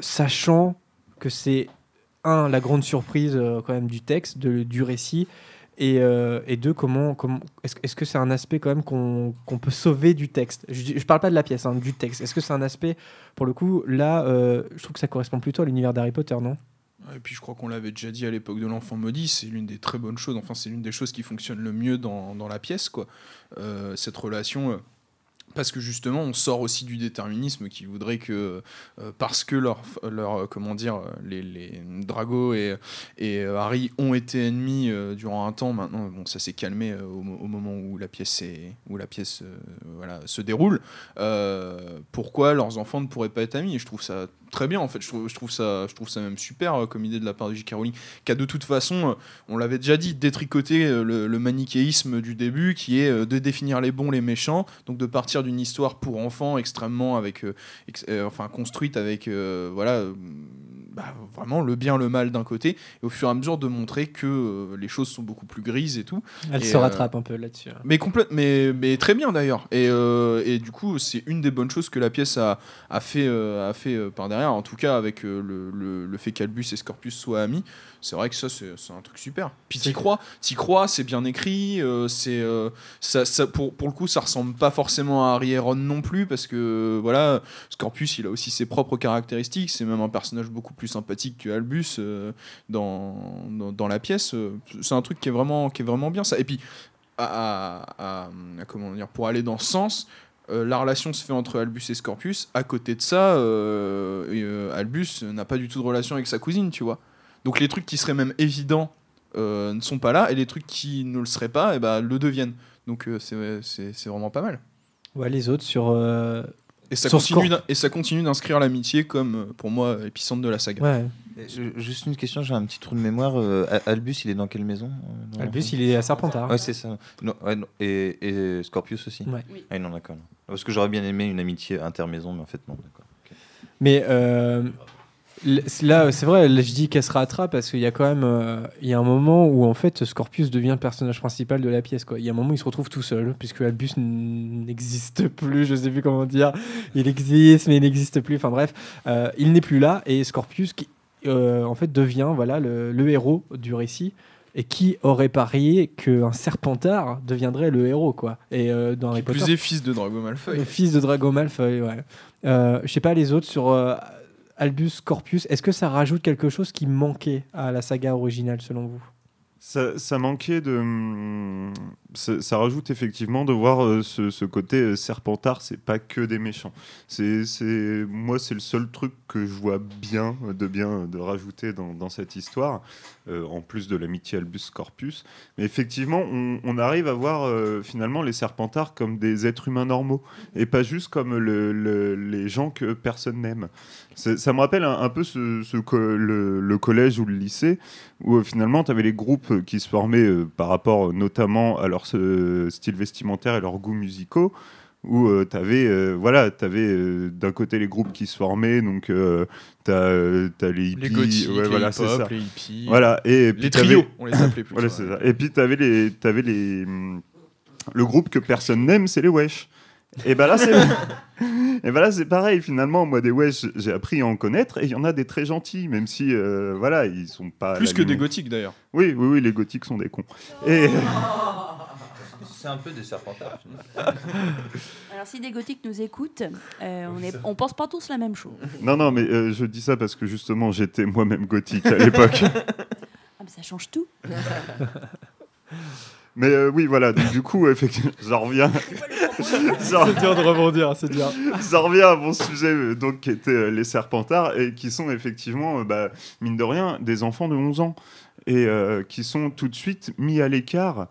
sachant que c'est un la grande surprise euh, quand même du texte, de- du récit, et, euh, deux comment, comment est-ce est-ce que c'est un aspect quand même qu'on peut sauver du texte? Je, je parle pas de la pièce, hein, du texte. Est-ce que c'est un aspect pour le coup là, euh, je trouve que ça correspond plutôt à l'univers d'Harry Potter, non? Et puis je crois qu'on l'avait déjà dit à l'époque de l'enfant maudit, c'est l'une des très bonnes choses, enfin c'est l'une des choses qui fonctionne le mieux dans, dans la pièce, quoi. Euh, cette relation. Parce que justement, on sort aussi du déterminisme qui voudrait que, euh, parce que leur, leur, euh, comment dire, les, les Drago et, et euh, Harry ont été ennemis durant un temps, maintenant, bon, ça s'est calmé au, mo- au moment où la pièce, est, où la pièce voilà, se déroule. Pourquoi leurs enfants ne pourraient pas être amis? Je trouve ça très bien, en fait. Je trouve, je trouve, ça, je trouve ça même super euh, comme idée de la part de J.K. Rowling, qui a de toute façon, euh, on l'avait déjà dit, détricoté euh, le, le manichéisme du début, qui est de définir les bons, les méchants, donc de partir d'une histoire pour enfants extrêmement avec, ex- euh, enfin construite avec, euh, voilà, bah, vraiment le bien, le mal d'un côté, et au fur et à mesure de montrer que euh, les choses sont beaucoup plus grises et tout. Elle Et, se euh, rattrape un peu là-dessus. hein. mais, complète, mais, mais très bien d'ailleurs. Et, euh, et du coup, c'est une des bonnes choses que la pièce a, a fait, a fait par derrière. En tout cas, avec euh, le, le, le fait qu'Albus et Scorpius soient amis, c'est vrai que ça, c'est c'est un truc super. Puis t'y crois, t'y crois, c'est bien écrit. euh, c'est euh, ça, ça, pour, pour le coup, ça ressemble pas forcément à Harry et Ron non plus, parce que voilà, Scorpius, il a aussi ses propres caractéristiques. C'est même un personnage beaucoup plus sympathique que Albus dans, dans, dans la pièce. C'est un truc qui est vraiment, qui est vraiment bien ça. Et puis à, à- à- à- comment dire, pour aller dans ce sens, euh, la relation se fait entre Albus et Scorpius. À côté de ça, euh, euh, Albus n'a pas du tout de relation avec sa cousine, tu vois. Donc les trucs qui seraient même évidents euh, ne sont pas là, et les trucs qui ne le seraient pas, et ben le deviennent. Donc c'est- vraiment pas mal. Ouais, les autres sur. Et ça sur continue, et ça continue d'inscrire l'amitié comme, pour moi, épicentre de la saga. Ouais. Juste une question, j'ai un petit trou de mémoire. euh, Al- Albus, il est dans quelle maison euh, dans Albus, il est à Serpentard. Ouais, c'est ça. Non, ouais, non. Et, et Scorpius aussi Ouais. Oui. Ah non, d'accord. Parce que j'aurais bien aimé une amitié intermaison, mais en fait, non, d'accord. Mais euh, là, c'est vrai, là, je dis qu'elle se rattrape parce qu'il y a quand même euh, il y a un moment où en fait Scorpius devient le personnage principal de la pièce. Quoi. Il y a un moment où il se retrouve tout seul puisque Albus n'existe plus, je sais plus comment dire. Il existe mais il n'existe plus. Enfin bref, euh, il n'est plus là et Scorpius qui euh, en fait devient voilà le, le héros du récit. Et qui aurait parié qu'un Serpentard deviendrait le héros, quoi. Et euh, dans Harry Potter, Plus est fils de Drago Malfoy. fils de Drago Malfoy, ouais. Euh, je sais pas les autres sur Albus Corpus. Est-ce que ça rajoute quelque chose qui manquait à la saga originale selon vous? Ça, manquait de. hum, Ça, rajoute effectivement de voir euh, ce, côté euh, Serpentard, c'est pas que des méchants. C'est, moi, c'est le seul truc que je vois bien, de bien euh, de rajouter dans, cette histoire, en plus de l'amitié Albus-Corpus. Mais effectivement, on, arrive à voir euh, finalement les Serpentards comme des êtres humains normaux, et pas juste comme le- le- les gens que personne n'aime. Ça me rappelle un, peu le, le collège ou le lycée, où euh, finalement tu avais les groupes euh, qui se formaient euh, par rapport euh, notamment à leur euh, style vestimentaire et leurs goûts musicaux où tu avais voilà t'avais euh, d'un côté les groupes qui se formaient donc tu as, les hippies Les gothiques, ouais, les voilà, ça. les hippies. voilà et puis Les t'avais- trios, on les appelait plutôt. voilà, c'est ça. et puis tu avais les t'avais les le groupe que personne n'aime c'est les wesh et ben là c'est et ben là c'est pareil finalement moi des wesh j'ai appris à en connaître et il y en a des très gentils même si euh, voilà ils sont pas Plus que des gothiques d'ailleurs. oui oui oui les gothiques sont des cons et C'est un peu des Serpentards. Alors, si des gothiques nous écoutent, euh, on, est, on pense pas tous la même chose. Non, non, mais euh, je dis ça parce que justement, j'étais moi-même gothique à l'époque. Ah, mais ça change tout. mais euh, oui, voilà, donc du coup, effectivement, j'en reviens. C'est dur de rebondir, c'est dur. J'en reviens à mon sujet, donc, qui était euh, les Serpentards, et qui sont effectivement, euh, bah, mine de rien, des enfants de 11 ans, et euh, qui sont tout de suite mis à l'écart.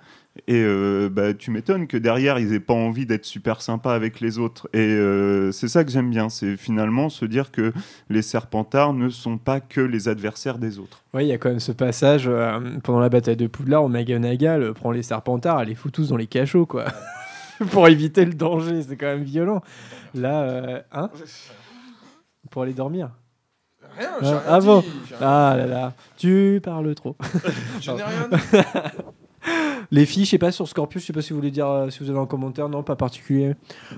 Et euh, bah, tu m'étonnes que derrière, ils aient pas envie d'être super sympas avec les autres. Et euh, c'est ça que j'aime bien, c'est finalement se dire que les Serpentards ne sont pas que les adversaires des autres. Oui, il y a quand même ce passage euh, pendant la bataille de Poudlard où McGonagall euh, prend les Serpentards, elle les fout tous dans les cachots, quoi. Pour éviter le danger, c'est quand même violent. Là, euh, hein Pour aller dormir. Rien, Ah, j'ai rien ah bon dit, j'ai rien Ah là là, tu parles trop. Je n'ai rien dit. Les filles, je sais pas sur Scorpius, je sais pas si vous voulez dire, euh, si vous avez un commentaire, non, pas particulier.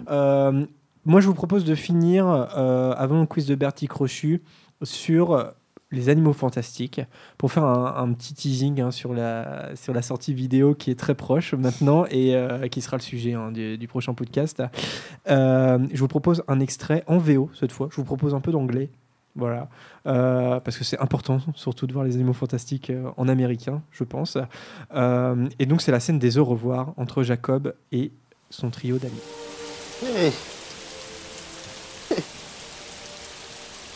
Euh, moi, je vous propose de finir euh, avant le quiz de Bertie Crochu sur les animaux fantastiques pour faire un, petit teasing hein, sur la sur la sortie vidéo qui est très proche maintenant et qui sera le sujet hein, du, prochain podcast. Je vous propose un extrait en VO cette fois. Je vous propose un peu d'anglais. Voilà, Euh, parce que c'est important, surtout de voir les animaux fantastiques euh, en américain, je pense. Euh, et donc c'est la scène des au revoir entre Jacob et son trio d'amis. Hey.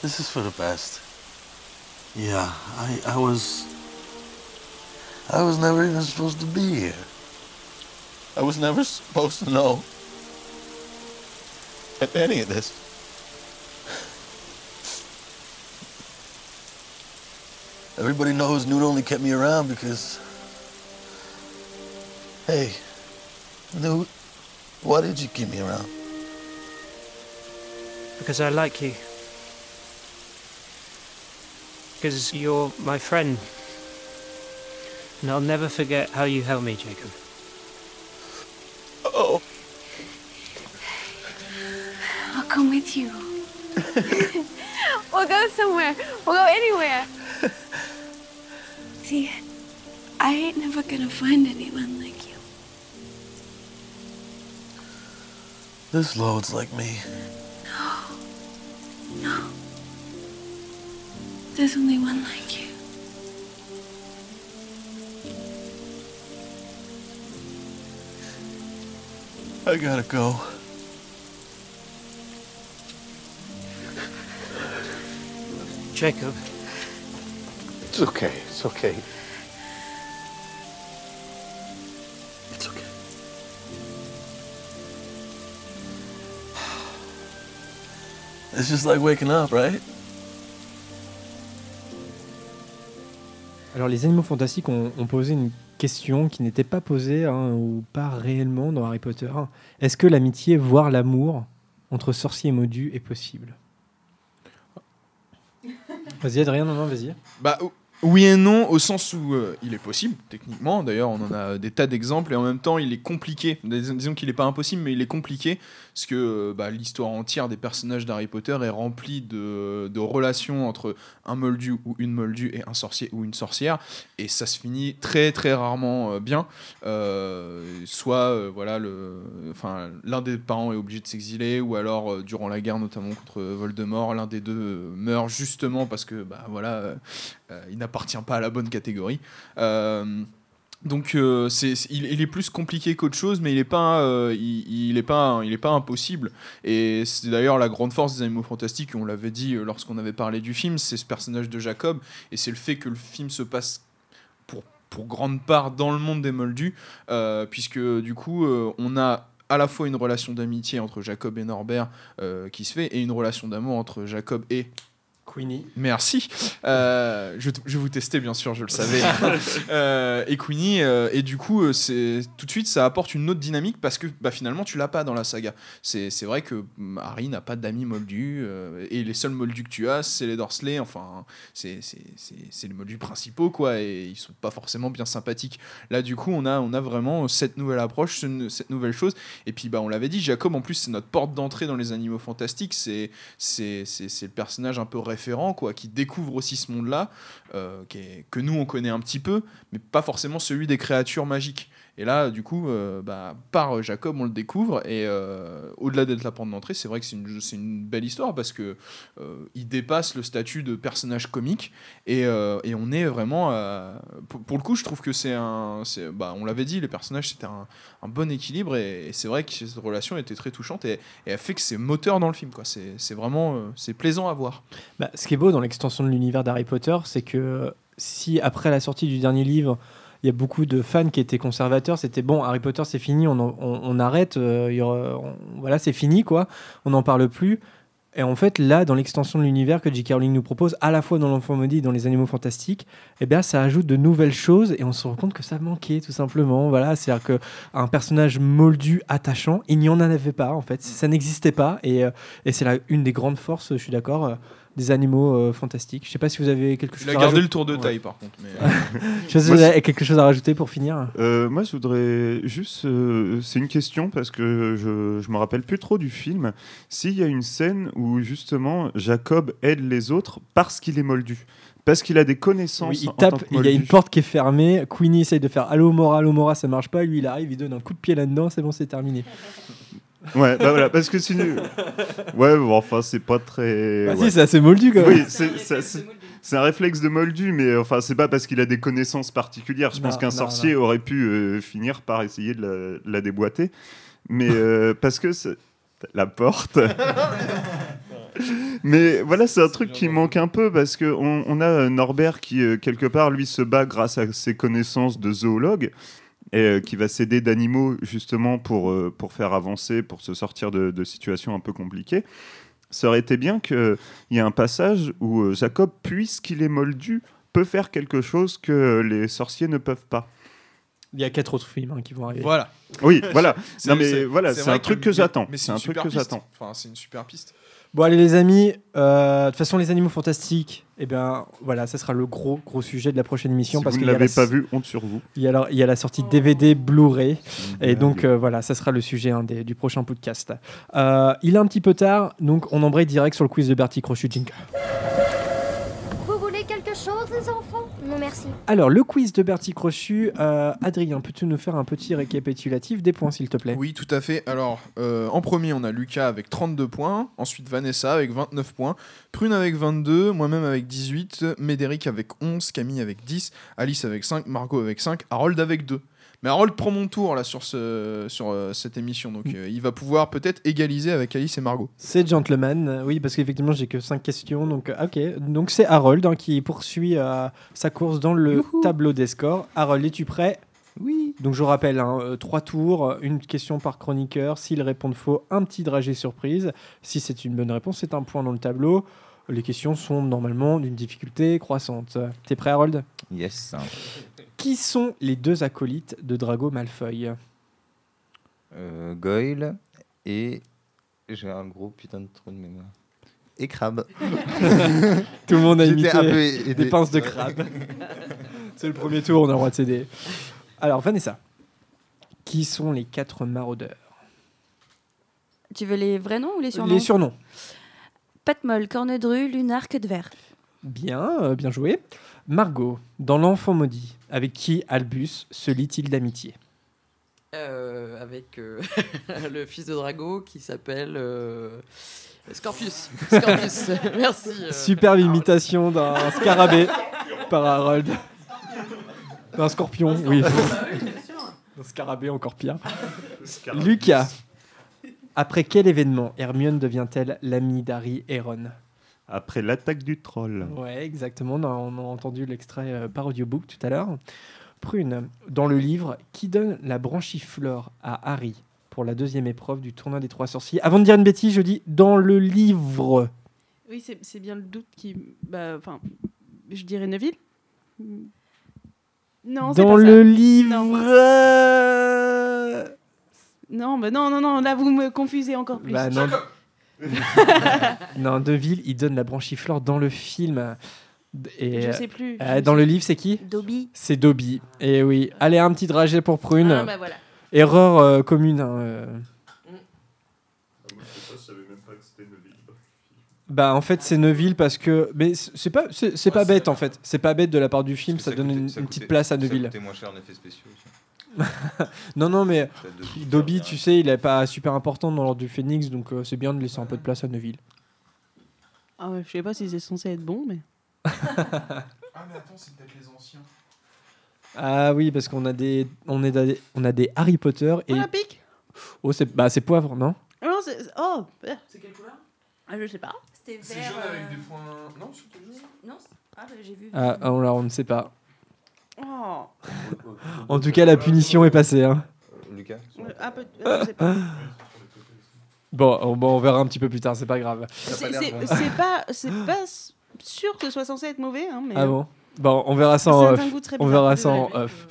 This is for the best. Yeah, I, I was. I was never even supposed to be here. I was never supposed to know any of this. Everybody knows Newt only kept me around because. Hey, Newt, why did you keep me around? Because I like you. because you're my friend. And I'll never forget how you helped me, Jacob. Oh. I'll come with you. we'll go somewhere. We'll go anywhere. See, I ain't never gonna find anyone like you. This loads like me. No. No. There's only one like you. I gotta go. Jacob. It's okay. It's okay. It's okay. It's just like waking up, right? Alors, les animaux fantastiques ont, ont posé une question qui n'était pas posée hein, ou pas réellement dans Harry Potter. Est-ce que l'amitié, voire l'amour entre sorcier et Modu est possible? Vas-y, Adrien, non, non, vas-y. Bah oui et non, au sens où euh, il est possible, techniquement. D'ailleurs, on en a des tas d'exemples et en même temps, il est compliqué. Dis- Disons qu'il n'est pas impossible, mais il est compliqué parce que euh, bah, l'histoire entière des personnages d'Harry Potter est remplie de, relations entre un moldu ou une moldue et un sorcier ou une sorcière. Et ça se finit très très rarement euh, bien. Soit voilà, l'un des parents est obligé de s'exiler, ou alors durant la guerre, notamment contre Voldemort, l'un des deux meurt justement parce que bah, voilà, euh, euh, il n'appartient pas à la bonne catégorie. Euh, donc euh, il, est plus compliqué qu'autre chose, mais il n'est pas, euh, il, est pas, il est pas impossible. Et c'est d'ailleurs la grande force des Animaux Fantastiques. On l'avait dit lorsqu'on avait parlé du film, c'est ce personnage de Jacob, et c'est le fait que le film se passe pour, grande part dans le monde des Moldus, puisque du coup on a à la fois une relation d'amitié entre Jacob et Norbert qui se fait, et une relation d'amour entre Jacob et Queenie. Merci. Euh, je, je vais vous tester, bien sûr, je le savais. Euh, et Queenie, euh, et du coup, c'est tout de suite, ça apporte une autre dynamique parce que bah, finalement, tu l'as pas dans la saga. C'est c'est vrai que Harry n'a pas d'amis moldus et les seuls moldus que tu as, c'est les Dursley. Enfin, c'est c'est- c'est- c'est les moldus principaux, quoi, et ils sont pas forcément bien sympathiques. Là, du coup, on a, on a vraiment cette nouvelle approche, ce- cette nouvelle chose. Et puis, bah, on l'avait dit, Jacob, en plus, c'est notre porte d'entrée dans les animaux fantastiques. C'est c'est c'est- c'est le personnage un peu quoi, qui découvre aussi ce monde-là, euh, que nous, on connaît un petit peu, mais pas forcément celui des créatures magiques. Et là, du coup, euh, bah, par Jacob, on le découvre. Et euh, au-delà d'être la porte d'entrée, c'est vrai que c'est une, belle histoire parce que euh, il dépasse le statut de personnage comique. Et, on est vraiment. pour, le coup, je trouve que c'est un. Bah, on l'avait dit, les personnages, c'était un, bon équilibre. Et, c'est vrai que cette relation était très touchante. Et, et elle fait que c'est moteur dans le film. C'est vraiment. c'est plaisant à voir. Bah, ce qui est beau dans l'extension de l'univers d'Harry Potter, c'est que si après la sortie du dernier livre, il y a beaucoup de fans qui étaient conservateurs, c'était bon, Harry Potter c'est fini, on, on- on arrête, euh, aura- voilà, c'est fini quoi, on n'en parle plus. Et en fait, là, dans l'extension de l'univers que J.K. Rowling nous propose, à la fois dans l'Enfant maudit et dans les Animaux Fantastiques, eh bien, ça ajoute de nouvelles choses et on se rend compte que ça manquait tout simplement. Voilà, c'est-à-dire qu'un personnage moldu, attachant, il n'y en avait pas en fait, ça n'existait pas et, euh, et c'est une des grandes forces, je suis d'accord, euh, des animaux euh, fantastiques. Je sais pas si vous avez quelque chose Il a à gardé rajouter. le tour de taille, par contre, mais, euh, je sais pas si vous avez quelque chose à rajouter pour finir. Euh, moi, je voudrais juste. euh, c'est une question parce que je, je me rappelle plus trop du film. S'il y a une scène où justement Jacob aide les autres parce qu'il est moldu. Parce qu'il a des connaissances. Oui, il en tant tape, que il y a une porte qui est fermée. Queenie essaye de faire Allo Mora, Allo Mora, ça marche pas. Lui, il arrive, il donne un coup de pied là-dedans, c'est bon, c'est terminé. Ouais, bah voilà, parce que sinon. Ouais, bon, enfin, c'est pas très. Bah si, ouais. c'est assez moldu, quand même. Oui, c'est- un réflexe de moldu, mais enfin, c'est pas parce qu'il a des connaissances particulières. Je pense qu'un non, sorcier aurait pu euh, finir par essayer de la, de la déboîter. Mais euh, parce que la porte. Mais voilà, c'est un truc qui manque un peu parce que on, a euh, Norbert qui euh, quelque part lui se bat grâce à ses connaissances de zoologue et euh, qui va s'aider d'animaux justement pour euh, pour faire avancer, pour se sortir de, de situations un peu compliquées. Ça aurait été bien qu'il y ait un passage où euh, Jacob, puisqu'il est moldu, peut faire quelque chose que les sorciers ne peuvent pas. Il y a quatre autres films hein, qui vont arriver. Voilà. Oui, voilà. C'est- Non, mais voilà, c'est un truc que j'attends. Mais C'est un truc que j'attends. Enfin, c'est une super piste. Bon allez les amis, euh, de toute façon les animaux fantastiques, eh bien voilà, ça sera le gros gros sujet de la prochaine émission Si parce vous ne l'avez la- pas vu, honte sur vous. Il y a, la- il y a la sortie DVD Blu-ray et donc euh, voilà, ça sera le sujet hein, des- du prochain podcast. Euh, il est un petit peu tard, donc on embraye direct sur le quiz de Bertie Crochu Jingle. Vous voulez quelque chose, les Alors le quiz de Bertie Crochu, euh, Adrien, peux-tu nous faire un petit récapitulatif des points s'il te plaît? Oui, tout à fait. Alors, euh, en premier, on a Lucas avec 32 points. Ensuite, Vanessa avec 29 points. Prune avec 22. Moi-même avec 18. Médéric avec 11. Camille avec 10. Alice avec 5. Margot avec 5. Harold avec 2. Mais Harold prend mon tour là sur, ce, sur euh, cette émission. Donc, euh, il va pouvoir peut-être égaliser avec Alice et Margot. C'est Gentleman, euh, oui, parce qu'effectivement, j'ai que 5 questions. Donc, euh, ok. Donc, c'est Harold hein, qui poursuit euh, sa course dans le tableau des scores. Harold, es-tu prêt? Oui. Donc, je rappelle, hein, euh, trois tours, une question par chroniqueur. S'ils répondent faux, un petit dragé surprise. Si c'est une bonne réponse, c'est un point dans le tableau. Les questions sont normalement d'une difficulté croissante. T'es prêt, Harold? Yes. Qui sont les deux acolytes de Drago Malfoy? Euh, Goyle et. J'ai un gros putain de trou de mémoire. Et Crabe. Tout le monde a imité un peu aidé. des pinces de crabe. C'est le premier tour, on a le droit de céder. Alors, Vanessa, qui sont les quatre maraudeurs? Tu veux les vrais noms ou les surnoms? Les surnoms. Patmol, Cornedru, Lunar, Queue de Verre. Bien, euh, bien joué. Margot, dans L'Enfant Maudit, avec qui Albus se lie-t-il d'amitié? Euh, avec euh, le fils de Drago qui s'appelle euh, Scorpius. Scorpius, merci. euh. Superbe imitation d'un scarabée par Harold. D'un scorpion, oui. Un scarabée, encore pire. Lucas, après quel événement Hermione devient-elle l'amie d'Harry et Ron Après l'attaque du troll. Ouais, exactement. On a, on a entendu l'extrait euh, par audiobook tout à l'heure. Prune, dans le livre, qui donne la branchiflore à Harry pour la deuxième épreuve du tournoi des trois sorciers? Avant de dire une bêtise, je dis dans le livre. Oui, c'est bien le doute qui. bah, Enfin, je dirais Neville. Non, c'est dans pas ça. le livre. Non, bah non, non, non, là vous me confusez encore plus. Bah, non. non, Deville, il donne la branchiflore dans le film. Et, Je sais plus, euh, je dans sais le livre, c'est qui Dobby. C'est Dobby. Et oui. Allez, un petit dragé pour Prune. Ah, bah voilà. Erreur euh, commune. hein, euh. Bah en fait c'est Neuville parce que mais c'est pas c'est c'est pas bête en fait c'est pas bête de la part du film ça, donne une, une petite place à Neuville. C'était moins cher en effets spéciaux. aussi. non non mais Dobby. Dobby tu sais il est pas super important dans l'ordre du Phénix donc euh, c'est bien de laisser un peu de place à Neuville. Ah ouais, je sais pas si c'est censé être bon, mais. Ah, mais attends, c'est peut-être les anciens. Ah oui parce qu'on a des on est des, on a des Harry Potter et Olympique oh c'est bah c'est poivre non? Ah non, c'est. Oh C'est quelle couleur? Ah, je sais pas. C'était C'est jaune avec des points. Non, c'était jaune. Non Ah, bah, j'ai vu. ah on, là, on ne sait pas. Oh En tout cas la punition est passée hein. Lucas Ah, euh, je sais pas. Bon on, bon, on verra un petit peu plus tard c'est pas grave. C'est c'est- c'est pas, c'est pas s- sûr que ce soit censé être mauvais, hein, mais. Ah euh, bon? Bon, on verra ça Ça en a un off. goût très On verra ça en off.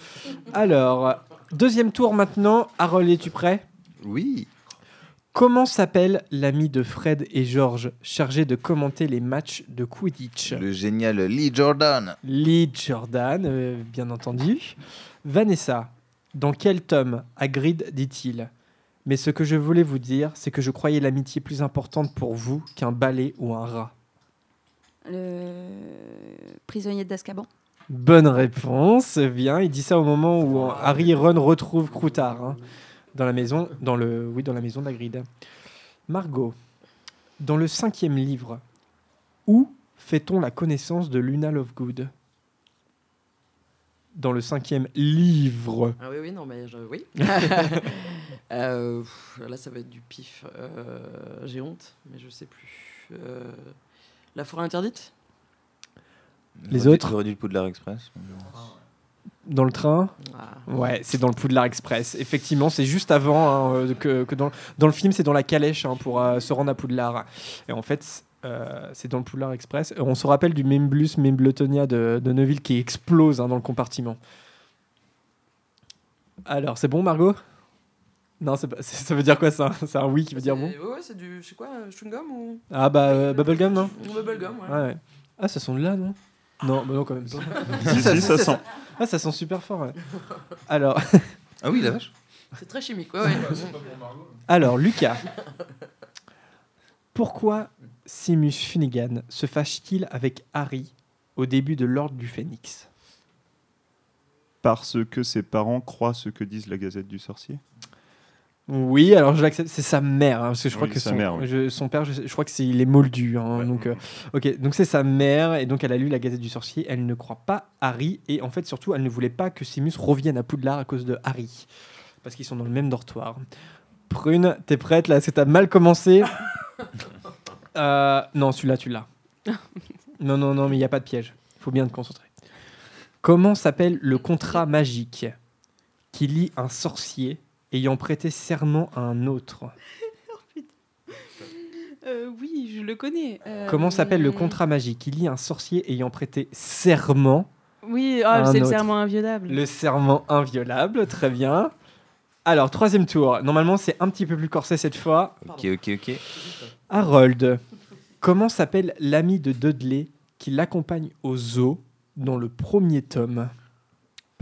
Alors, deuxième tour maintenant. Harold, es-tu prêt? Oui. Comment s'appelle l'ami de Fred et George chargé de commenter les matchs de Quidditch? Le génial Lee Jordan. Lee Jordan, euh, bien entendu. Vanessa, dans quel tome Hagrid dit-il? Mais ce que je voulais vous dire, c'est que je croyais l'amitié plus importante pour vous qu'un balai ou un rat. Le prisonnier d'Azkaban. Bonne réponse, bien. Il dit ça au moment où Harry et Ron retrouvent Croutard hein, dans la maison, dans le, oui, dans la maison d'Hagrid. Margot, dans le cinquième livre, où fait-on la connaissance de Luna Lovegood? Dans le cinquième livre. Ah oui, oui, non, mais je, oui. Euh, là, ça va être du pif. Euh, J'ai honte, mais je sais plus. Euh, la forêt interdite? Les autres? J'aurais dû le Poudlard Express. Dans le train Ah. Ouais, c'est dans le Poudlard Express. Effectivement, c'est juste avant hein, euh, que, que dans, dans le film, c'est dans la calèche hein, pour euh, se rendre à Poudlard. Et en fait, euh, c'est dans le Poudlard Express. On se rappelle du Memblus Membletonia de, de Neville qui explose hein, dans le compartiment. Alors, c'est bon, Margot? Non, c'est pas- c'est- ça veut dire quoi ça? C'est un oui qui veut dire bon? Ouais, ouais, c'est du. Je sais quoi, chewing-gum ou? Ah bah, euh, Bubblegum, non? Ou Bubblegum, ouais. ouais. Ah, ça sent de là, non Non, bah non, quand même pas. Si, si, ça sent. Ah, ça sent super fort, ouais. Alors, Ah oui, la vache. C'est très chimique, ouais, ouais. alors Lucas. Pourquoi Simus Finnegan se fâche-t-il avec Harry au début de l'Ordre du Phénix? Parce que ses parents croient ce que disent la Gazette du Sorcier. Oui, alors je l'accepte. C'est sa mère, hein, parce que je crois Oui, que sa son, mère, oui. je- son père, je crois que c'est il est moldu. hein, donc, euh, ok, donc c'est sa mère et donc elle a lu la Gazette du Sorcier. Elle ne croit pas Harry et en fait surtout elle ne voulait pas que Simus revienne à Poudlard à cause de Harry, parce qu'ils sont dans le même dortoir. Prune, t'es prête là Est-ce que t'as mal commencé Euh, Non, celui-là tu l'as. Non, non, non, mais il n'y a pas de piège. Il faut bien te concentrer. Comment s'appelle le contrat magique qui lie un sorcier ayant prêté serment à un autre Euh, oui, je le connais. Euh, Comment s'appelle le contrat magique? Qui lie un sorcier ayant prêté serment Oui, un c'est le serment inviolable. Le serment inviolable, très bien. Alors, troisième tour. Normalement, c'est un petit peu plus corsé cette fois. Ok, ok, ok. Harold, comment s'appelle l'ami de Dudley qui l'accompagne au zoo dans le premier tome?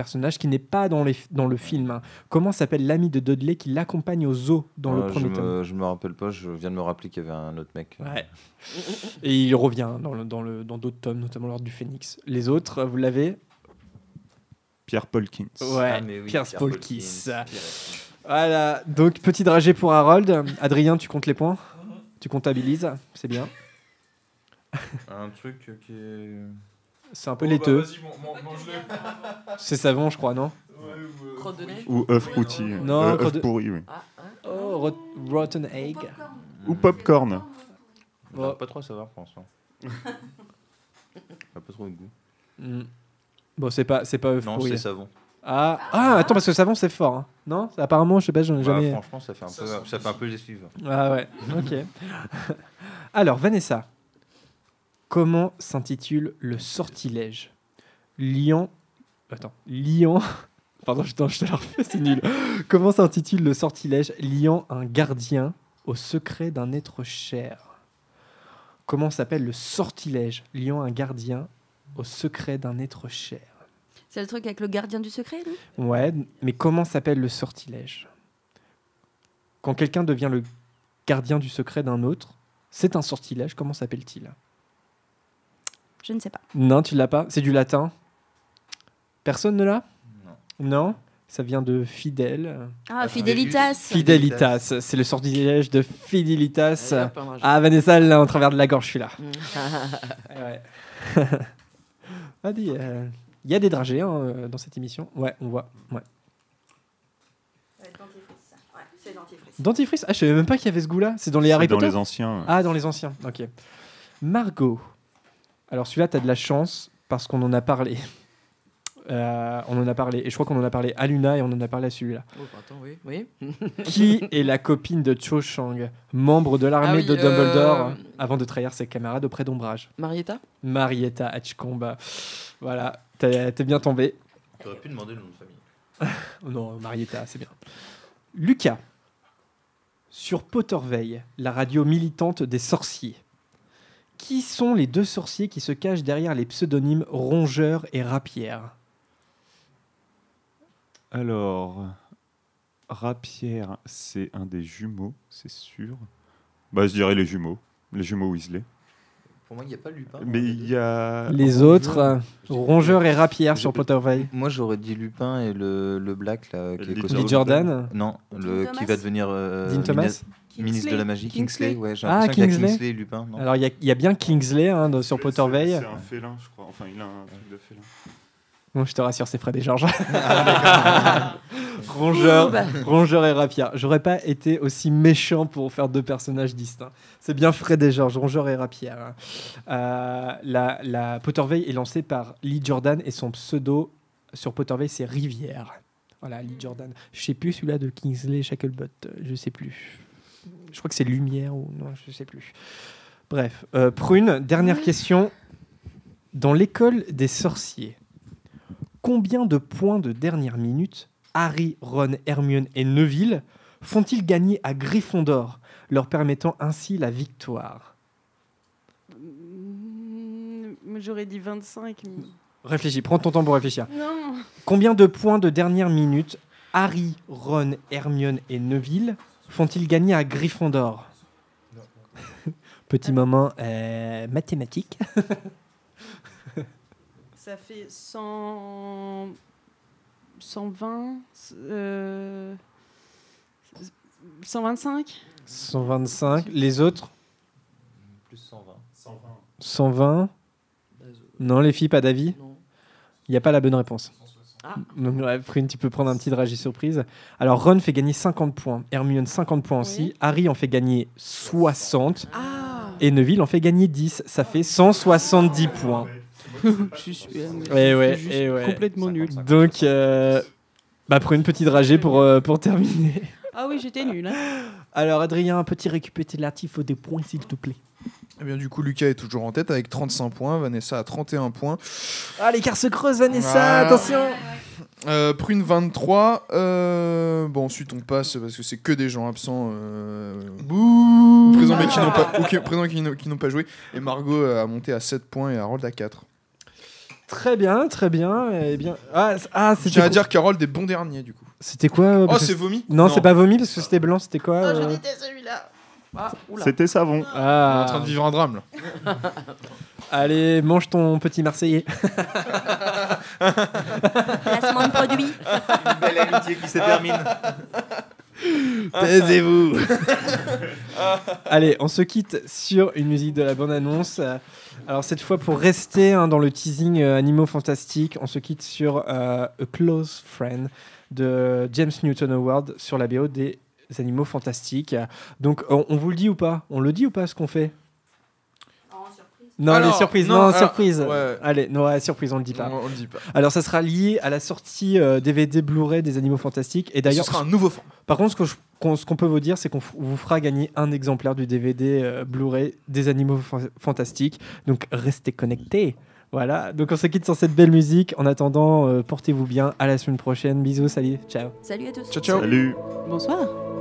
Personnage qui n'est pas dans, les, dans le film. hein. Comment s'appelle l'ami de Dudley qui l'accompagne au zoo dans le Euh, je, premier tome me, je me rappelle pas, je viens de me rappeler qu'il y avait un autre mec. Ouais. Et il revient dans le- dans le- dans d'autres tomes, notamment l'ordre du Phénix. Les autres, vous l'avez Pierre Polkins. Ouais, Ah, mais oui, Pierce Pierre Polkis. Polkins, Voilà, donc petit dragé pour Harold. Adrien, tu comptes les points? Tu comptabilises, c'est bien. Un truc qui est. C'est un peu Oh, bah, laiteux. mange-le. C'est savon, je crois, non nez Ou œuf rôti. Non, Euh, œuf de- pourri, oui. Oh, rot- Rotten Egg. Ou popcorn. Non, pas trop savoir pour l'instant. Pas trop de goût. Hmm. Bon, c'est pas, c'est pas œuf Non, pourri. c'est savon. Ah, ah, attends, parce que savon, c'est fort. hein. Non C'est- Apparemment, je sais pas, j'en ai Bah, jamais. franchement, ça fait un peu, ça fait un peu lessive. Ah ouais, ok. Alors, Vanessa, comment s'intitule le sortilège? Liant. Attends, liant. Pardon, je, je te la refais, c'est nul. Comment s'intitule le sortilège? Liant un gardien au secret d'un être cher Comment s'appelle le sortilège? Liant un gardien au secret d'un être cher C'est le truc avec le gardien du secret, non Ouais, mais comment s'appelle le sortilège? Quand quelqu'un devient le gardien du secret d'un autre, c'est un sortilège, comment s'appelle-t-il? Je ne sais pas. Non, tu l'as pas C'est du latin Personne ne l'a Non. Ça vient de fidèle. Ah, Fidelitas. Fidelitas, c'est le sortilège de Fidelitas. Dragé. Ah, Vanessa, elle l'a en travers de la gorge, celui-là. Mm. Ouais. Ah, dis, euh, Il y a des dragées hein, euh, dans cette émission. Ouais, on voit. Ouais. c'est dentifrice. Dentifrice Ah, je savais même pas qu'il y avait ce goût-là. C'est dans les C'est Harry dans Potter les anciens. Ah, dans les anciens, ok. Margot. Alors celui-là, tu as de la chance parce qu'on en a parlé. Euh, on en a parlé. Et je crois qu'on en a parlé à Luna et on en a parlé à celui-là. Oh, attends, oui. oui. Qui est la copine de Cho Chang, membre de l'armée Ah oui, de Dumbledore, euh, avant de trahir ses camarades auprès d'Ombrage Marietta? Marietta Hatchcomb. Voilà, t'es t'es bien tombé. T'aurais pu demander le nom de famille. Oh non, Marietta, c'est bien. Lucas, sur Potterveil, la radio militante des sorciers. Qui sont les deux sorciers qui se cachent derrière les pseudonymes Rongeur et Rapière Alors, Rapière, c'est un des jumeaux, c'est sûr. Bah, je dirais les jumeaux. Les jumeaux Weasley. Pour moi, il n'y a pas Lupin. Mais il y a. Les autres, euh, Rongeur et Rapière sur Potterveil. Moi, j'aurais dit Lupin et le, le Black là, qui est Lee. Jordan Non, le, qui va devenir euh, Dean Thomas minis- ministre de la magie. Kingsley, ouais, j'ai Ah, l'impression qu'il y a Kingsley. Kingsley et Lupin. Non Alors il y, a- il y a bien Kingsley hein, dans- sur Potterveil. C'est un félin, je crois. Enfin, il a un truc de félin. Bon, je te rassure, c'est Fred et Georges. Rongeur, Rongeur et Rapière. J'aurais pas été aussi méchant pour faire deux personnages distincts. C'est bien Fred et Georges, Rongeur et Rapière. Euh, la, la Potterveil est lancée par Lee Jordan et son pseudo sur Potterveil c'est Rivière. Voilà, Lee Jordan. Je sais plus celui-là de Kingsley Shacklebot, euh, je sais plus. Je crois que c'est Lumière ou non, je sais plus. Bref, euh, Prune, dernière question. Dans l'école des sorciers, combien de points de dernière minute Harry, Ron, Hermione et Neville font-ils gagner à Gryffondor, leur permettant ainsi la victoire Mm, moi, J'aurais dit 25. mais- Réfléchis, prends ton temps pour réfléchir. Non. Combien de points de dernière minute Harry, Ron, Hermione et Neville font-ils gagner à Gryffondor Petit moment euh, mathématique. Ça fait 100... 120 euh, 125 125. Les autres? Plus 120. 120. Non, les filles, pas d'avis? Il n'y a pas la bonne réponse. Ah. Donc, ouais, Prune, tu peux prendre un petit dragé surprise. Alors, Ron fait gagner 50 points. Hermione, 50 points aussi. Harry en fait gagner 60. Et Neville en fait gagner 10. Ça fait 170 points. Je suis, Et je ouais, suis juste et ouais. complètement nul. Donc, euh, bah, Prune, petit dragé pour, euh, pour terminer. Ah oui, j'étais nul. Hein. Alors, Adrien, un petit récupératif des points, s'il te plaît. Eh bien, du coup, Lucas est toujours en tête avec 35 points, Vanessa a 31 points. Ah, l'écart se creuse, Vanessa, Voilà. attention Euh, Prune 23. euh, bon, ensuite on passe parce que c'est que des gens absents. Euh, présents mais qui n'ont pas, qui n'ont- joué. Et Margot a monté à 7 points et Harold à 4. Très bien, très bien. Eh bien, ah, ah c'était tiens à dire qu'Harold est bon dernier du coup. C'était quoi Oh, c'est vomi Non, Non. c'est pas vomi parce que c'était blanc. C'était quoi euh celui-là. Ah. C'était savon. On Ah. est en train de vivre un drame là. Allez, mange ton petit Marseillais. Placement de produit. Une belle amitié qui se termine. Taisez-vous. Allez, on se quitte sur une musique de la bande-annonce. Alors cette fois, pour rester hein, dans le teasing euh, Animaux Fantastiques, on se quitte sur euh, A Close Friend de James Newton Howard sur la BO des Animaux Fantastiques. Donc on, on vous le dit ou pas? On le dit ou pas ce qu'on fait? Non, Alors, les surprises, non, non, alors, surprise. ouais. Allez, non, ouais, surprise, on le dit pas. On, on le dit pas. Alors, ça sera lié à la sortie euh, DVD Blu-ray des Animaux Fantastiques. Et d'ailleurs, Ce sera un nouveau format. Par contre, ce que je- qu'on- peut vous dire, c'est qu'on vous fera gagner un exemplaire du DVD euh, Blu-ray des Animaux Fa- Fantastiques. Donc, restez connectés. Voilà. Donc, on se quitte sur cette belle musique. En attendant, euh, portez-vous bien. À la semaine prochaine. Bisous, salut, ciao. Salut à tous. Ciao, ciao. Salut. Bonsoir.